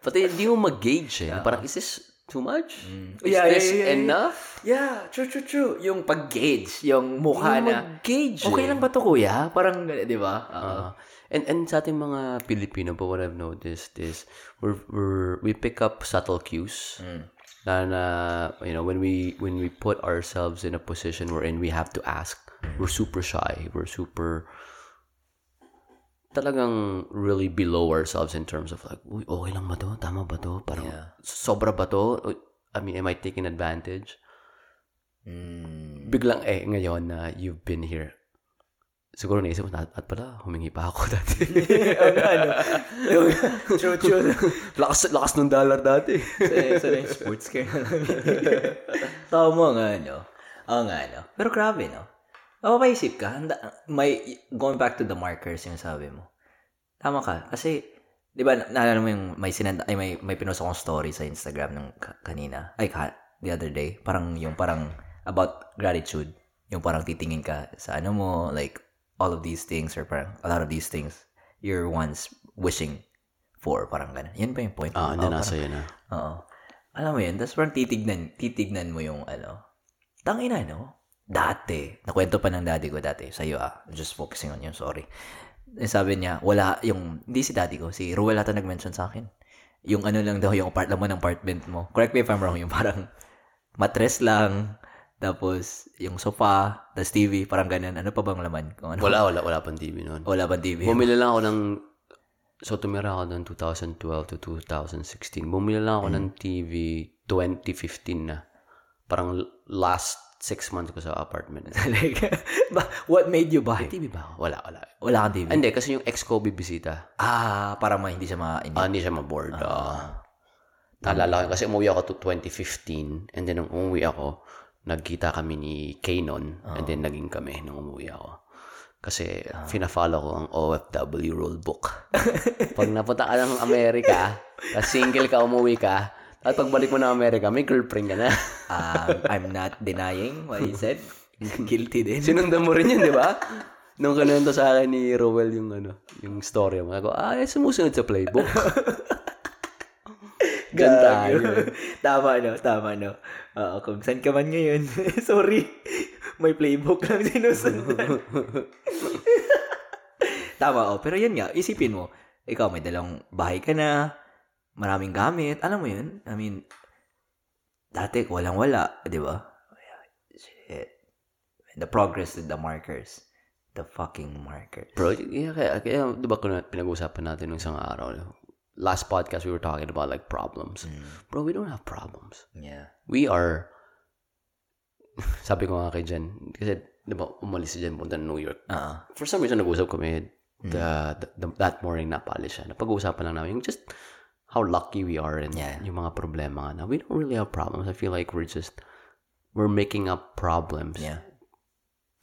pati hindi mo mag-gauge eh. Parang, is this too much? Is Yeah, yeah, this yeah, yeah, yeah. enough? Yeah, true, true, true. Yung pag-gauge, yung mukha mo na, mag-gauge okay eh. lang ba to kuya? Parang, di ba? Uh, and and sa ating mga Pilipino, but what I've noticed is we're, we're we pick up subtle cues. Na, na you know when we when we put ourselves in a position wherein we have to ask, we're super shy. We're super talagang really below ourselves in terms of like, Uy, okay lang ba to? Tama ba to? Parang Yeah. sobra ba to? I mean, am I taking advantage? Mm. Biglang eh, ngayon na you've been here, siguro naisip mo, at, pala, humingi pa ako dati. ano? Yung, true, true. lakas, lakas ng dollar dati. sa, sa sports car na lang. Tama nga, no? Oo nga, no? Pero grabe, no? Mapapaisip ka, may, going back to the markers yung sabi mo. Tama ka. Kasi, di ba, naalala mo yung may sinanda, ay may, may pinost akong story sa Instagram nung ka- kanina. Ay, ka, the other day. Parang, yung parang, about gratitude. Yung parang titingin ka sa ano mo, like, all of these things, or parang, a lot of these things, you're once wishing for, parang ganun. Yan ba yung point? Ah, hindi parang- nasa yun na. Oo. Alam mo yun, tapos parang titignan, titignan mo yung ano, tangina, no? Dati, nakwento pa ng daddy ko dati, sa'yo ah, just focusing on you, sorry. Eh, Sabi niya, wala, yung, hindi si daddy ko, si Ruel ata nag-mention sa akin. Yung ano lang daw, yung apart mo ng apartment mo. Correct me if I'm wrong, yung parang matres lang, tapos yung sofa, tapos TV, parang ganun. Ano pa bang laman? Kung ano? Wala, wala, wala pang TV noon. Wala bang TV? Bumili lang ako ng, so tumira ako ng 2012 to 2016. Bumili lang ako ng TV 2015 na. Parang last six months ko sa apartment. Like, ba- what made you buy? TV ba? Wala, wala. Wala kang TV? Hindi, kasi yung ex ko bibisita. Ah, para ma hindi siya ma Ah, hindi siya maboard. Ah. Naalala ko, kasi umuwi ako to 2015 and then nung umuwi ako, nagkita kami ni Kanon and then naging kami nung umuwi ako. Kasi fina-follow ko ang OFW rulebook. Pag napunta ka ng Amerika, tapos single ka, umuwi ka, at pagbalik mo ng Amerika, may girlfriend ka na. Um, I'm not denying what he said. Guilty din. Sinundan mo rin yun, di ba? Nung kanento sa akin ni Rowell yung ano, yung story mo. Ako, ah, eh, sumusunod sa playbook. Tayo. tama no, tama no. Oo, kung saan ka man ngayon. Sorry. May playbook lang sinusunod. tama oh, pero yan nga, isipin mo, ikaw may dalawang bahay ka na, maraming gamit. Alam mo yun? I mean, dati walang-wala, di ba? Shit. The progress with the markers. The fucking markers. Bro, yeah, kaya, kaya di ba kung pinag-usapan natin nung isang araw, last podcast we were talking about like problems. Bro, we don't have problems. Yeah. We are, sabi ko nga kay Jen, kasi di ba umalis si Jen punta ng New York. Uh, For some reason, nag-usap kami the, the, the, that morning na pala siya. Napag-uusapan lang namin yung just how lucky we are and Yeah. yung mga problema nga na we don't really have problems. I feel like we're just, we're making up problems. yeah.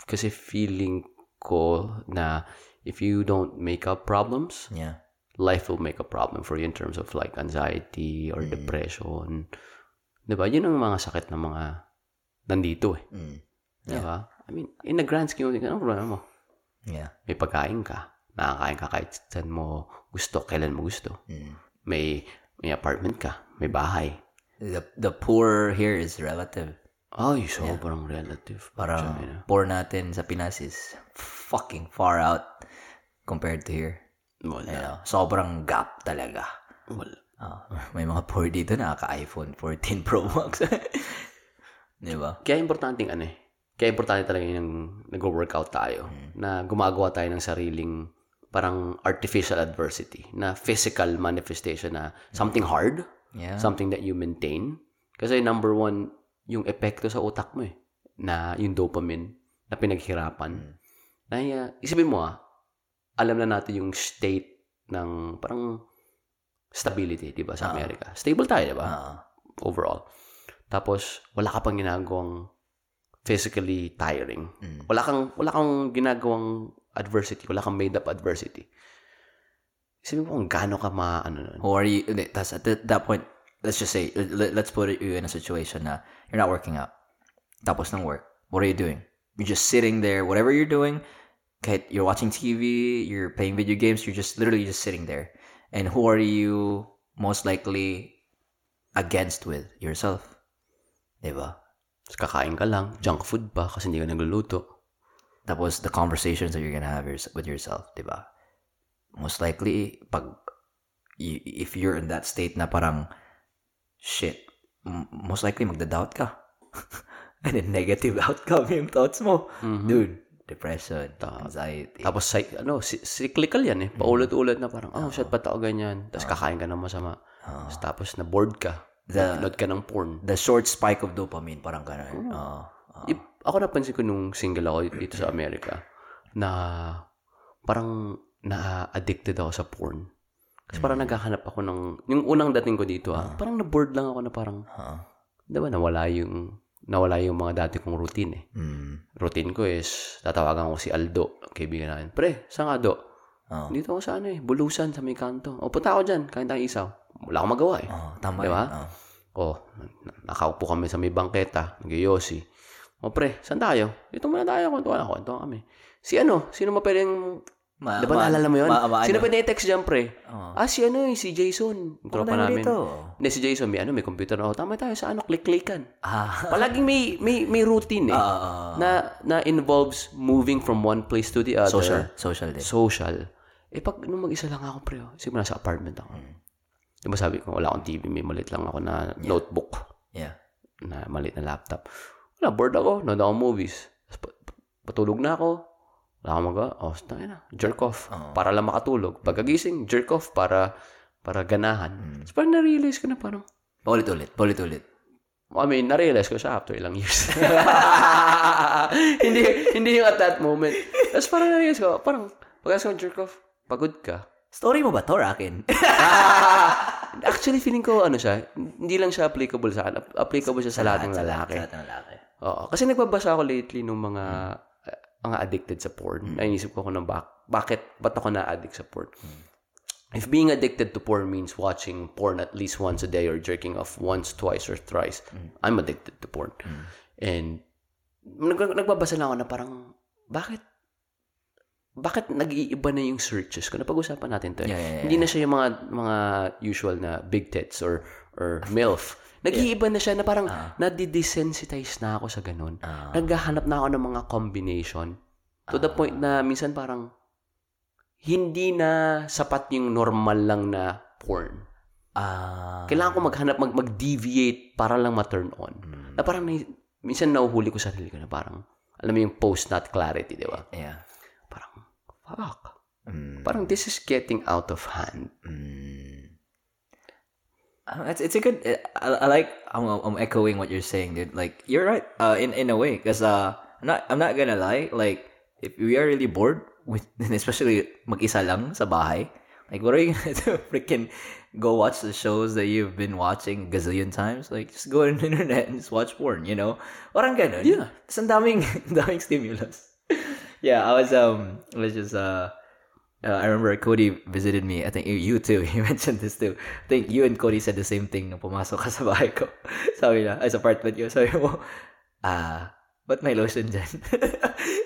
Kasi feeling ko na if you don't make up problems, Yeah. Life will make a problem for you in terms of like anxiety or Mm. depression. 'Di ba? Yun ang mga sakit ng mga nandito eh. Mm. 'Di ba? I mean, in the grand scheme of things, anong problema mo? Yeah. May pagkain ka. Nakakain ka kahit saan mo gusto, kailan mo gusto. Mm. May may apartment ka, may bahay. The, the poor here is relative. Ay, sobrang relative. Parang China. poor natin sa Pinas is fucking far out compared to here. Wala. You know, sobrang gap talaga. Wala. Ah, may mga poor dito na iPhone 14 Pro Max. Di ba? Kaya importante ano eh. Kaya importante talaga yung nag-workout tayo. Na gumagawa tayo ng sariling parang artificial adversity na physical manifestation na something hard, Yeah. something that you maintain. Kasi number one, yung epekto sa utak mo eh. Na yung dopamine na pinaghirapan. Na uh, isipin mo ah, alam na natin yung state ng parang stability, di ba, sa Amerika. Stable tayo, di ba? Ah, overall. Tapos, wala ka pang ginagawang physically tiring. Mm. Wala kang, wala kang ginagawang adversity. Wala kang made up adversity. Isipin mo kung gaano ka ma, ano nun. Who are you? Tas at that, point, let's just say, let, let's put you in a situation na you're not working out. Tapos ng work, what are you doing? You're just sitting there, whatever you're doing, you're watching TV, you're playing video games, you're just literally just sitting there. And who are you most likely against with? Yourself. Diba? Tapos kakain ka lang, junk food pa kasi hindi ka nagluluto. Tapos the conversations that you're gonna have with yourself, di ba? Most likely, pag, if you're in that state na parang, shit, most likely magda-doubt ka. And then negative outcome yung thoughts mo. Mm-hmm. Dude, depression, anxiety. Tapos, ano, si- cyclical yan eh. Paulit-ulit na parang, oh, shit, ba't ako ganyan? Tapos kakain ka ng masama. Tapos, tapos na-bored ka. The- Nanood ka ng porn. the short spike of dopamine, parang gano'n. Oo. If- ako napansin ko nung single ako dito sa Amerika na parang na-addicted ako sa porn. Kasi parang naghahanap ako ng... Yung unang dating ko dito, ah, parang na-bored lang ako na parang... Oo. Di ba, nawala yung... Nawala yung mga dati kong routine eh. Mm. Routine ko is, tatawagan ko si Aldo, kaibigan namin. Pre, saan ka, Do? Oo. Dito ako sa ano eh, Bulusan, sa may kanto. O, punta ako dyan, kain tayong isaw. Wala akong magawa eh. Oo, tama Di ba? yun. Oh, na- nakaupo kami sa may bangketa, nag-yosi. O pre, saan tayo? Dito muna tayo, kwentuhan ako, kwentuhan kami. Si ano? Sino mo pwedeng... Ma- Di ba ma- naalala mo yun? ma- ma- Sino ano? pwede i-text dyan, pre? Oo. Ah, si ano eh, si Jason. Yung tropa namin. dito. Hindi, si Jason, may ano, may computer. Oh, tama tayo sa ano, click-clickan. Ah. Palaging may, may, may routine eh. Ah, na, na involves moving from one place to the other. social. Social din. Social. Eh, pag nung mag-isa lang ako, pre, oh, siguro nasa apartment ako. Di ba sabi ko, wala akong TV, may malit lang ako na notebook Yeah. na maliit na laptop. Wala, bored ako. Nanood ako movies. Patulog na ako. Wala akong magawa. Oh, tangin na. Jerk off. Para lang makatulog. Pagkagising, jerk off para para ganahan. Tapos parang na-realize ko na parang, Paulit-ulit. Paulit-ulit. I mean, na-realize ko siya after ilang years. hindi, hindi yung at that moment. Tapos parang na-realize ko, parang, pagkas ko jerk off, pagod ka. Story mo ba to, Rakin? Actually, feeling ko, ano siya, hindi lang siya applicable sa akin. App- Applicable siya sa lahat ng lalaki. Sa lahat ng lalaki. Oo. Kasi nagbabasa ako lately ng mga uh, mga addicted sa porn. Naisip ko kung bak bakit, ba't ako na-addict sa porn? If being addicted to porn means watching porn at least once a day or jerking off once, twice, or thrice, I'm addicted to porn. And nag nagbabasa lang ako na parang, bakit bakit nag-iiba na yung searches ko? Napag-usapan natin to. eh. Yeah, yeah, yeah, Hindi na siya yung mga mga usual na big tits or or MILF. Nag-iiba na siya na parang nadi-desensitize na ako sa ganun. Naghahanap na ako ng mga combination. To the point na minsan parang hindi na sapat yung normal lang na porn. Ah, Kailangan ko maghanap, mag, mag-deviate para lang ma-turn on. Na parang, minsan nauhuli ko sarili ko na parang, alam mo yung post-nut clarity, di ba? yeah. Parang, fuck. Mm, Parang this is getting out of hand. mm. Uh, it's it's a good. I, I like. I'm, I'm echoing what you're saying, dude. Like you're right. Uh, in in a way, because uh, I'm not. I'm not gonna lie. Like if we are really bored with, especially mag-isa lang sa bahay, like what are you gonna do? Freaking go watch the shows that you've been watching gazillion times. Like just go on the internet and just watch porn. You know, parang ganun. Yeah. Ang daming, daming stimulus. yeah, I was um, I was just uh. Uh, I remember Cody visited me. I think you, too. He mentioned this too. I think you and Cody said the same thing nung pumasok ka sa bahay ko. Sabi na, ay sa apartment ko. Sabi mo, ah, ba't may lotion dyan?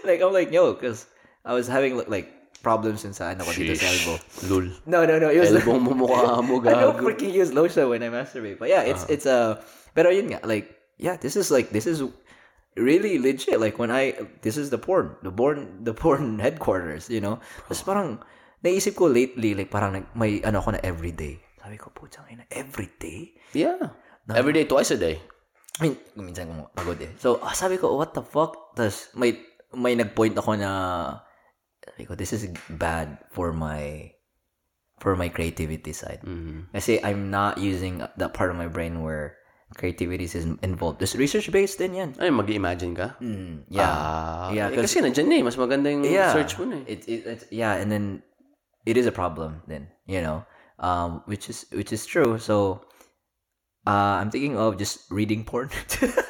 like, I'm like, yo, because I was having like problems in sa ano ko dito sa elbow. Lul. No, no, no. It was Elbow mo mukha mo, I don't gago. freaking use lotion when I masturbate. But yeah, it's it's a. pero yun nga, like yeah, this is like this is really legit. Like when I this is the porn, the porn, the porn headquarters. You know, tapos parang naisip ko lately, like parang nag- may ano ko na everyday. Sabi ko, putang ina, everyday? Yeah. Every day, twice a day. I mean, minsan kung pagod eh. So, ah, sabi ko, what the fuck? Tapos, may, may nag-point ako na, sabi ko, this is bad for my, for my creativity side. Mhm. Kasi I'm not using that part of my brain where creativity is involved. This research-based din yan. Ay, mag-imagine ka? Mm, yeah. Ah, Yeah, eh, kasi nandiyan na eh. Mas maganda yung yeah. search mo na eh. It, it, it's, yeah, and then it is a problem then, you know, um, which is which is true. So, uh, I'm thinking of just reading porn.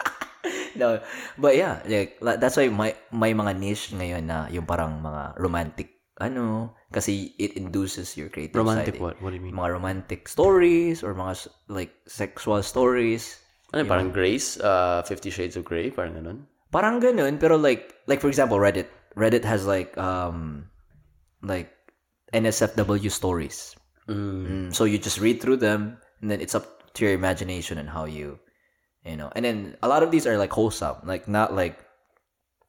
no, but yeah, like that's why my my mga niche ngayon na yung parang mga romantic ano kasi it induces your creative Romantic side. eh. what? What do you mean? Mga romantic stories or mga like sexual stories. Ano, parang Grace? Uh, Fifty Shades of Grey? Parang ganun? Parang ganun, pero like, like for example, Reddit. Reddit has like, um, like, NSFW stories. Mm. Mm, so you just read through them, and then it's up to your imagination and how you, you know. And then a lot of these are like wholesome, like not like,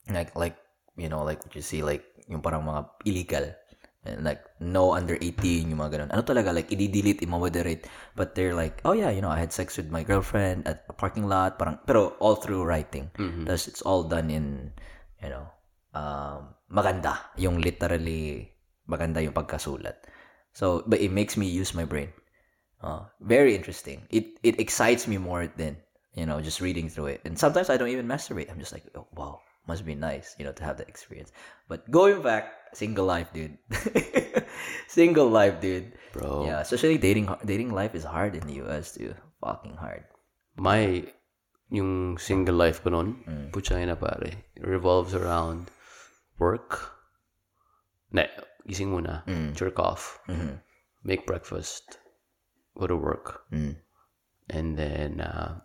like like you know, like what you see, like yung parang mga illegal, and like no under 18, yung mga ganun. Ano talaga, like i-delete, i-moderate, but they're like, oh yeah, you know, I had sex with my girlfriend at a parking lot, parang, pero all through writing. Thus, it's all done in, you know, um, maganda, yung literally maganda yung pagkasulat. So, but it makes me use my brain. Uh, very interesting. It it excites me more than you know just reading through it. And sometimes I don't even masturbate. I'm just like, oh, wow, must be nice, you know, to have that experience. But going back, single life, dude. single life, dude. Bro. Yeah, especially dating dating life is hard in the US, too. Fucking hard. My, yung single life ko Mm. pare, revolves around work. Na, gising muna, Mm. jerk off, Mhm. make breakfast, go to work, Mm. and then uh,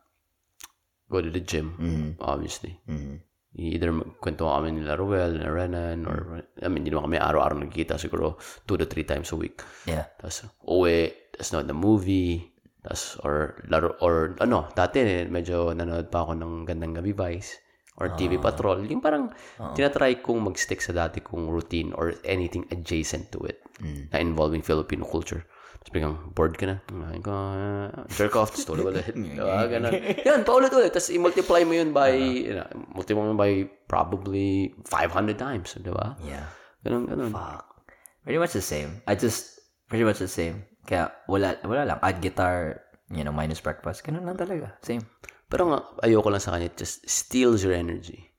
go to the gym, Mhm. obviously. Mhm. Either magkwento kami nila Ruel, nila Renan, or, I mean, hindi naman kami araw-araw nagkikita, siguro two to three times a week. Yeah. Tapos, uwi, tapos nood ng movie, tapos, or, laro, or, ano, dati, medyo nanood pa ako ng Gandang Gabi Vice, or TV Patrol. Yung parang, tinatry kong mag-stick sa dati kong routine or anything adjacent to it na involving Filipino culture. Tapos biglang bored ka na. Ngayon ko, uh, jerk off, tapos tulog ulit. diba? Ganun. Yan, paulit-ulit. Tapos i-multiply mo yun by, you know, multiply mo by probably 500 times. Diba? Yeah. Ganun, ganun. Fuck. Pretty much the same. I just, pretty much the same. Kaya, wala, wala lang. Add guitar, you know, minus breakfast. Ganun lang talaga. Same. Pero nga, ayoko lang sa kanya. It just steals your energy.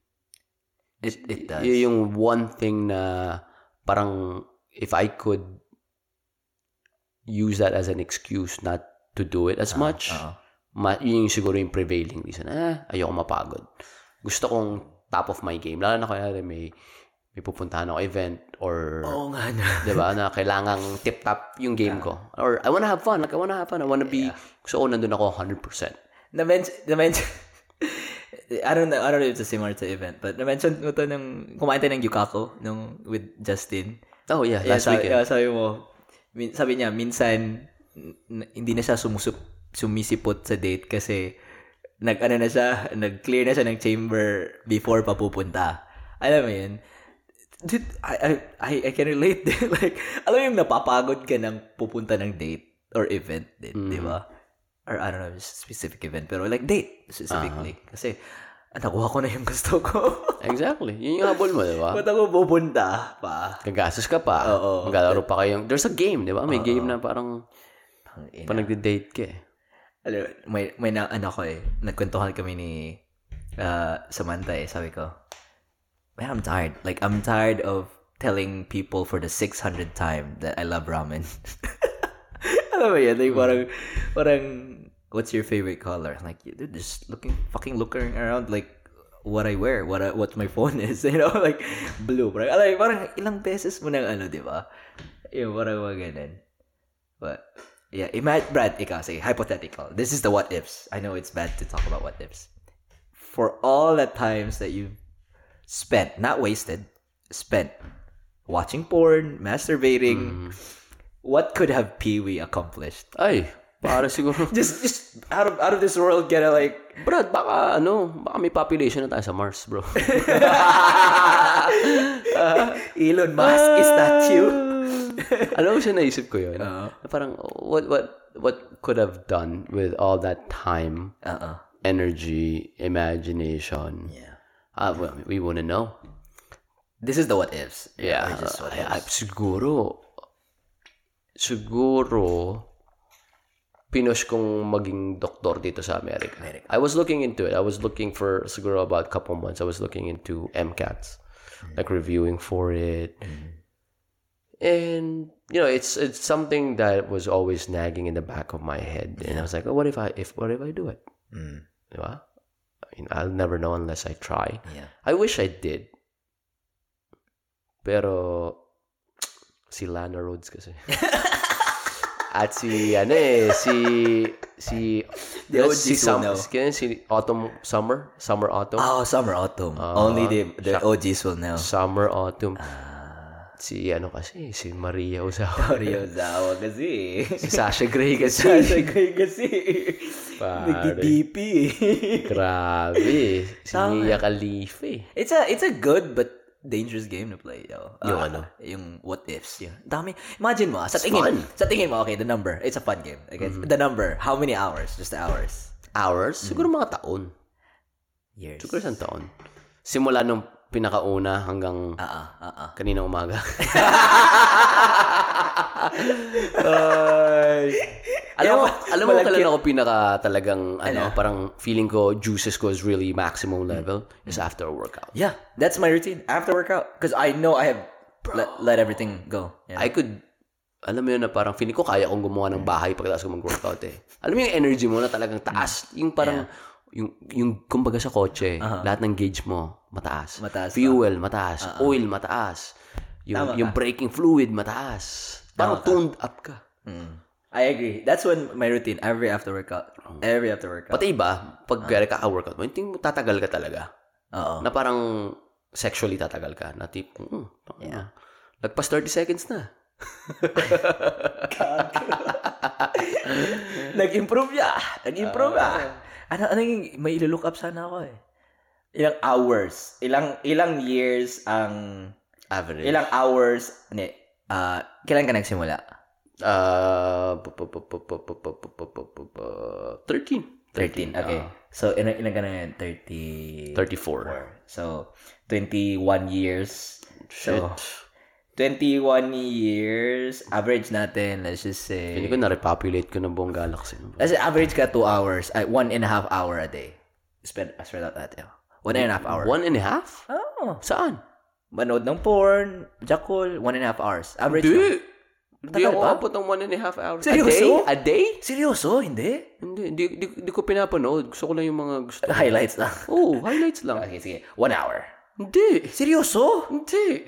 It, it does. Y- yung one thing na parang if I could use that as an excuse not to do it as much, oo. ma- yun yung siguro yung prevailing reason. Ah, ayoko mapagod. Gusto kong top of my game. Lalo na kaya may may pupuntahan ako event or Oo nga na. 'di ba na kailangang tip top yung game ko. Or I wanna have fun. Like I wanna have fun. I wanna be gusto ko nandun ako 100%. Na-mention, na-mention, I don't know, I don't know if it's similar to event, but na-mention mo to nung, kumain tayo ng Yukako nung, with Justin. Oh yeah, Yeah, last sabi, weekend. yeah, sabi mo, sabi niya, minsan, hindi na siya sumusup, sumisipot sa date kasi nag, ano na siya, nag-clear na siya ng chamber before pa pupunta. Alam mo yun? Dude, I, I, I, I can relate. like, alam mo yung napapagod ka ng pupunta ng date. or event din, di ba? Or I don't know, specific event. Pero like date, specifically. Kasi, ah, nakuha ko na yung gusto ko. Exactly. Yun yung habol mo, di ba? Ba't ako pupunta pa? Gagastos ka pa. Oo. Maglalaro pa kayong... There's a game, di ba? May game na parang... Ang ina. Pa nagde-date ka eh. Alam, may, may na, ano ko eh, nagkwentuhan kami ni uh, Samantha eh, sabi ko, man, I'm tired. Like, I'm tired of telling people for the 600th time that I love ramen. Alam mo yan, like, parang, parang, what's your favorite color? Like, dude, just looking, fucking looking around, like, what I wear, what I, what my phone is, you know, like, blue. Alam, mo, parang ilang beses mo nang ano, di ba? Yung parang mga ganun. But, yeah, imagine, Brad, ikaw, say, hypothetical. This is the what ifs. I know it's bad to talk about what ifs. For all the times that you've spent, not wasted, spent watching porn, masturbating, mm-hmm. what could have Pee Wee accomplished? Ay, para siguro... Just, just out of out of this world, get a like. Brad, baka ano, baka may population na tayo sa Mars, bro. Uh, Elon Musk, is that ah. you? Alam mo siya naisip ko yun. Na Parang, what, what, what could have done with all that time, Uh-uh. energy, imagination? Yeah. Ah, well, we wanna know. This is the what ifs. Yeah, just what I- I- ifs. siguro, siguro, pinush kong maging doktor dito sa Amerika. Amerika. I was looking into it. I was looking for, siguro about a couple months, I was looking into MCATs. Like reviewing for it. And, you know, it's it's something that was always nagging in the back of my head. And I was like, oh, what if I, if, what if I do it? Mm. Diba? I mean, I'll never know unless I try. Yeah. I wish I did. Pero, si Lana Rhodes kasi. At si, ano eh, si, si, The OGs si, Sum- know. si, si Autumn, Summer, Summer, Autumn. Oh, summer, autumn. Ah, Only the the OGs will know. Summer, Autumn. Ah. Si, ano kasi, si Maria Ozawa. Mario Zawa kasi. si Sasha Grey kasi. Sasha Grey kasi. Pare. Nag-DP. Grabe. Si Tama. Mia Khalifa eh. It's a it's a good but dangerous game to play, yo. Yung Ah, ano? Yung what ifs. Yeah. Dami. Imagine mo, ah, sa tingin, fun. Mm-hmm. sa tingin mo, okay, the number. It's a fun game. Okay, the number. How many hours? Just the hours. Hours? Mm. Siguro mga taon. Years. Siguro isang taon. Simula nung pinakauna hanggang ah, ah. kanina umaga. alam mo, alam mo kailan ako pinaka talagang ano, parang feeling ko juices ko is really maximum level is after a workout. Yeah, that's my routine after workout because I know I have let, let everything go. Yeah. I could alam mo yun na parang feeling ko kaya kong gumawa ng bahay pagkatapos ko mag-workout eh. Alam mo yung energy mo na talagang taas. Yung parang, yung, yung kumbaga sa kotse, lahat ng gauge mo, mataas. Mataas. Fuel, mataas. Oil, mataas. Yung, Tama yung braking fluid, mataas. Parang tuned up ka. Mm. I agree. That's when my routine every after workout. Every after workout. Pati iba, pag uh, kaka-workout mo, hindi mo tatagal ka talaga. Oo. Na parang sexually tatagal ka. Na tip, mm, yeah. lagpas 30 seconds na. Nag-improve ya. Nag-improve ya ano, ano yung, may look up sana ako eh. Ilang hours, ilang, ilang years ang, average. Ilang hours, ne, uh, kailan ka nagsimula? Uh, 13. 13, okay. Uh, so, ilang, ilang ka na ngayon? 30... 34. 4. So, 21 years. Shit. So, 21 years, average natin, let's just say, Hindi ko na-repopulate ko ng buong galaxy. let's say average ka 2 hours, ay, one and a half hour a day. Spread, spread out natin. One and a half hour. One and a half? Oh. Saan? Manood ng porn, jackal, one and a half hours. Average Hindi. Hindi ako abot ng one and a half hours. Seryoso? A day? A day? Seryoso? Hindi? Hindi. Hindi, hindi, hindi ko pinapanood. Gusto ko lang yung mga gusto. Highlights lang. Oh, highlights lang. Okay, sige. One hour. Hindi. Seryoso? Hindi.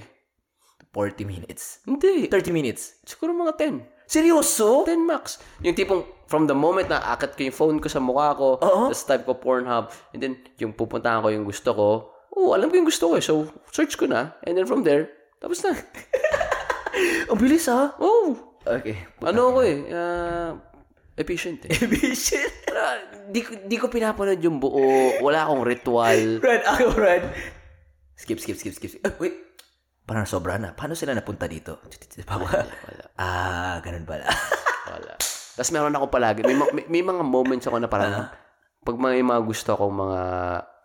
40 minutes. Hindi. 30 minutes. Siguro mga 10. Seryoso? 10 max. Yung tipong from the moment na akat ko yung phone ko sa mukha ko, Oo. tapos type ko Pornhub, and then yung pupuntahan ko yung gusto ko, oh, alam ko yung gusto ko eh. So, search ko na. And then from there, tapos na. Ang bilis ha? Oh, Okay. ano ako eh, ah, efficient eh. Efficient. Ah, di, ko- di ko pinapanood yung buo. Wala akong ritual. Red, ako, Red. Skip, skip, skip, skip. skip. Eh, wait. Parang sobra na. Paano sila napunta dito? Wala. Ah, ganun pala. Wala. Tapos meron ako palagi, may, ma- may, may mga moments ako na parang, pag may mga gusto akong mga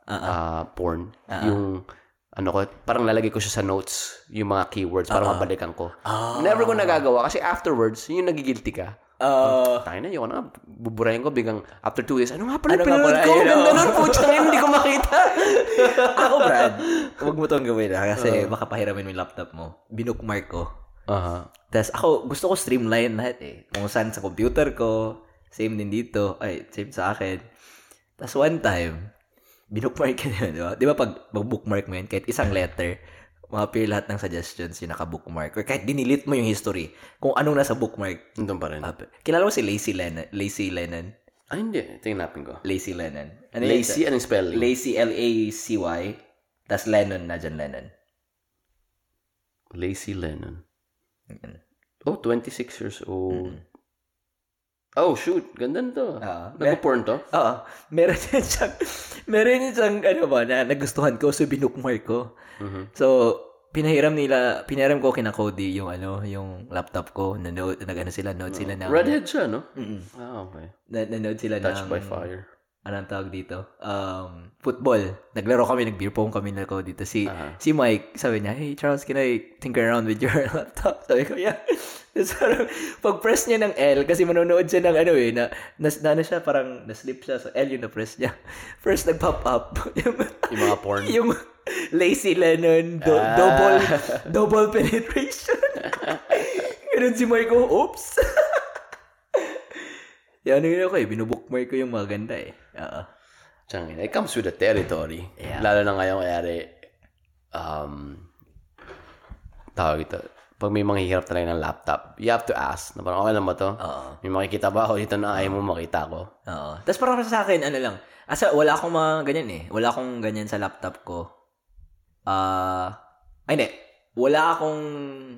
ah, porn, yung, ano ko, parang lalagay ko siya sa notes, yung mga keywords, para mabalikan ko. Never ko nagagawa, kasi afterwards, yun yung nagigilty ka. Uh, Tayo na, yun na, buburahin ko biglang after two days, ano nga pala Ano pinanood ko? Ang ganda nun, putang ina, hindi ko makita. ako, Brad, huwag mo tong gawin ha, kasi baka pahiramin mo yung laptop mo. Binookmark ko. Aha. Tapos ako, gusto ko streamline lahat eh. Kung saan sa computer ko, same din dito. Ay, same sa akin. Tapos one time, binookmark ko yun, di ba? Di ba pag mag-bookmark mo yun, kahit isang letter, ma-appear lahat ng suggestions yung naka-bookmark. Or kahit dinilit mo yung history, kung anong nasa bookmark. Nandun pa rin. appear. Kilala mo si Lazy Lennon? Lazy Lennon? Ay, hindi. Tingnan natin ko. Lazy Lennon. Ano? Lazy, anong spelling? Lazy, L-A-C-Y. Tapos Lennon na dyan, Lennon. Lazy Lennon. Oh, 26 years old. Oh, shoot. Ganda nito. Ah, Nag-porn to? Oo. Meron din siyang, meron din siyang, ano ba, na nagustuhan ko, so binookmark ko. So, pinahiram nila, pinahiram ko kina Cody yung, ano, yung laptop ko, nanood, nag-ano sila, nanood sila ng, Redhead siya, no? Mm-mm. Ah, okay. na, nanood sila Touched ng, by fire. anong tawag dito? Um, football. Naglaro kami, nag-beer pong kami na ko dito. Si, Aha. si Mike, sabi niya, hey Charles, can I tinker around with your laptop? Sabi ko, yeah. Parang, pag-press niya ng L, kasi manonood siya ng ano eh, na, na, na ano siya, parang na-slip siya. So, L yung na-press niya. First, nag-pop up. yung, Yung mga porn. yung Lazy Lennon, do- Ah. double, double penetration. Ganun si oh, oops. Yan, ano yun ako eh, binubookmark ko yung mga ganda eh. Oo. Tiyangin. It comes with the territory. Yeah. Lalo na ngayon, kayari, um, tawag ito, pag may mga hirap talaga ng laptop, you have to ask, na parang, okay lang ba to? Oo. May makikita ba ako dito na ayaw mo makita ko? Oo. Tapos parang sa akin, ano lang, asa wala akong mga ganyan eh. Wala akong ganyan sa laptop ko. Ah, ay hindi. Wala akong,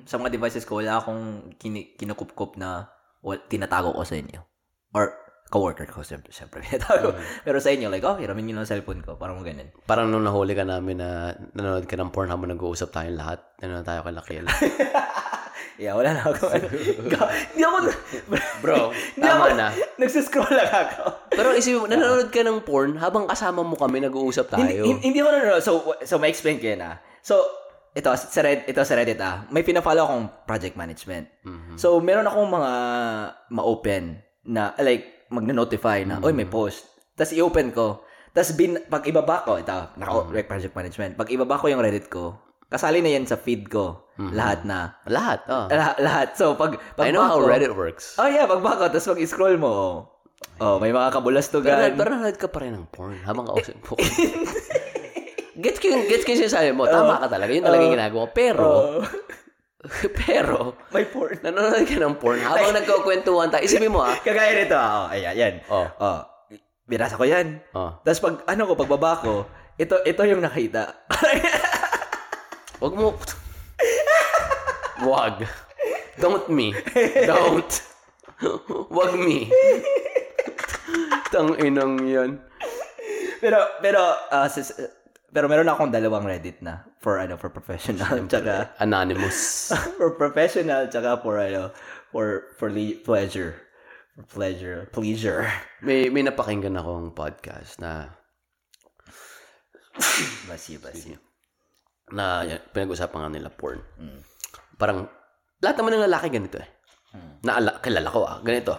sa mga devices ko, wala akong kini, kinukup-kup na wal, tinatago ko sa inyo. Or, coworker ko, siyempre, siyempre tinatago. Pero sa inyo, like, oh, hiramin nyo lang ang cellphone ko. Parang ganun. Parang nung nahuli ka namin na nanonood ka ng porn habang nag-uusap tayong lahat, nanonood tayo kay Lakil. Yeah, wala na ako. Hindi ako, Bro, tama na. nagsiscroll lang ako. Pero isipin mo, nanonood ka ng porn habang kasama mo kami, nag-uusap tayo. Hindi, hindi, ako nanonood. So, so may explain ko yun ah. So, ito sa Reddit, ito sa Reddit ah. May pina-follow akong project management. So, meron akong mga ma-open na like magna-notify na, oy, may post. Tapos i-open ko. Tapos bin, pag ibaba ko, ito, naka project management. Pag ibaba ko yung Reddit ko, kasali na yan sa feed ko. Lahat na. Lahat, oh. Lah- lahat. So, pag, pag I know how ko- Reddit works. Oh yeah, pag ko, tapos pag scroll mo, oh, oh, may mga Pero, kabulastugan. pero nanonood ka pa rin ng porn habang kausap mo. gets ko yung, gets ko yung sinasabi mo. Tama ka talaga. Yun talaga yung ginagawa. Pero, Oh, pero, may porn. nanonood ka ng porn habang nagkukwentuhan tayo. Isipin mo ah. Kagaya nito, ah, oh, ayan, yan. Oh. Oh, binasa ko yan. Oh. Tapos pag, ano ko, pagbaba ko, ito, ito yung nakita. Wag mo. Wag. Don't me. Don't. Wag me. Tang inang yan. pero, pero, sis- pero meron akong dalawang Reddit na for ano for professional tsaka Anonymous. for professional tsaka for ano for for le- pleasure for pleasure pleasure May, may napakinggan akong podcast na basi basi na yan, pinag-usapan nga nila porn. Parang, lahat naman ng lalaki ganito eh. Na ala, kilala ko ah, ganito.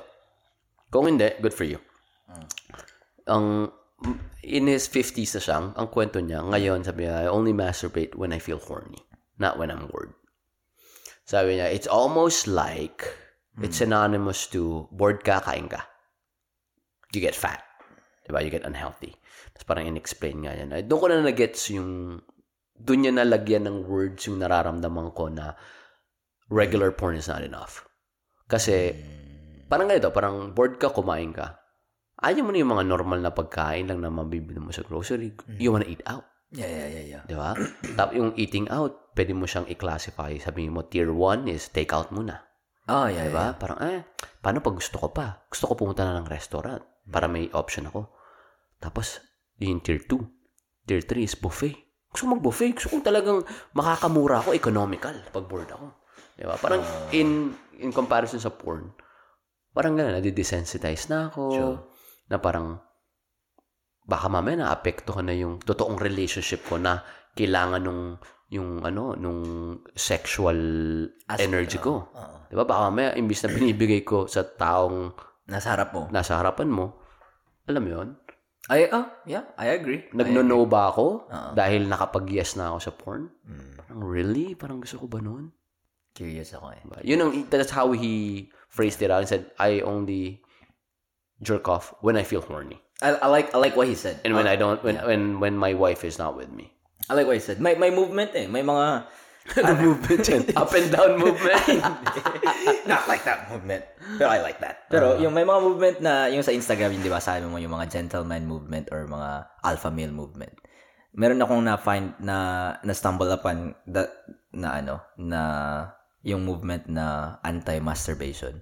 Kung hindi, good for you. Ang, in his 50s na siyang, ang kwento niya, ngayon, sabi niya, I only masturbate when I feel horny, not when I'm bored. Sabi niya, it's almost like, it's synonymous to, bored ka, kain ka. You get fat. Diba? You get unhealthy. Tapos parang in-explain nga yan. Doon ko na nag-gets yung, doon niya nalagyan ng words yung nararamdaman ko na regular porn is not enough. Kasi, parang ganito, parang bored ka, kumain ka. Ayaw mo na yung mga normal na pagkain lang na mabibili mo sa grocery. You wanna eat out. yeah yeah yeah yeah Di ba? Tapos yung eating out, pwede mo siyang i-classify. Sabihin mo, tier 1 is take out muna. oh yeah Di ba? Parang, eh, paano pag gusto ko pa? Gusto ko pumunta na ng restaurant para may option ako. Tapos, yung tier 2. Tier 3 is buffet. Gusto ko mag-buffet. Gusto ko talagang makakamura ako, economical, pag bored ako. Di ba? Parang, in, in comparison sa porn, parang gano'n, nadidesensitize na ako. True. Na parang, baka mamaya naapektuhan na yung totoong relationship ko na kailangan nung yung ano nung sexual As- energy ko. Oo. 'Di ba? Baka mamaya imbis na binibigay ko sa taong Nasa harap mo. nasa harapan mo, alam mo 'yon? I, oh, yeah, I agree. Nagno-no ba ako Oo. dahil nakapag-yes na ako sa porn? Mm, Parang really? Parang gusto ko ba noon? curious ako eh. Diba? Yun ang, that's how he phrased it out. He said, I only jerk off when I feel horny. I, I like I like what he said. And when Uh, I don't, when, yeah. when, when my wife is not with me. I like what he said. May may movement eh. May mga movement yan. Up and down movement. not like that movement. Pero I like that. Pero yung may mga movement na yung sa Instagram, yung di ba sabi mo yung mga gentleman movement or mga alpha male movement. Meron akong na-find na na-stumble upon that na ano na yung movement na anti-masturbation.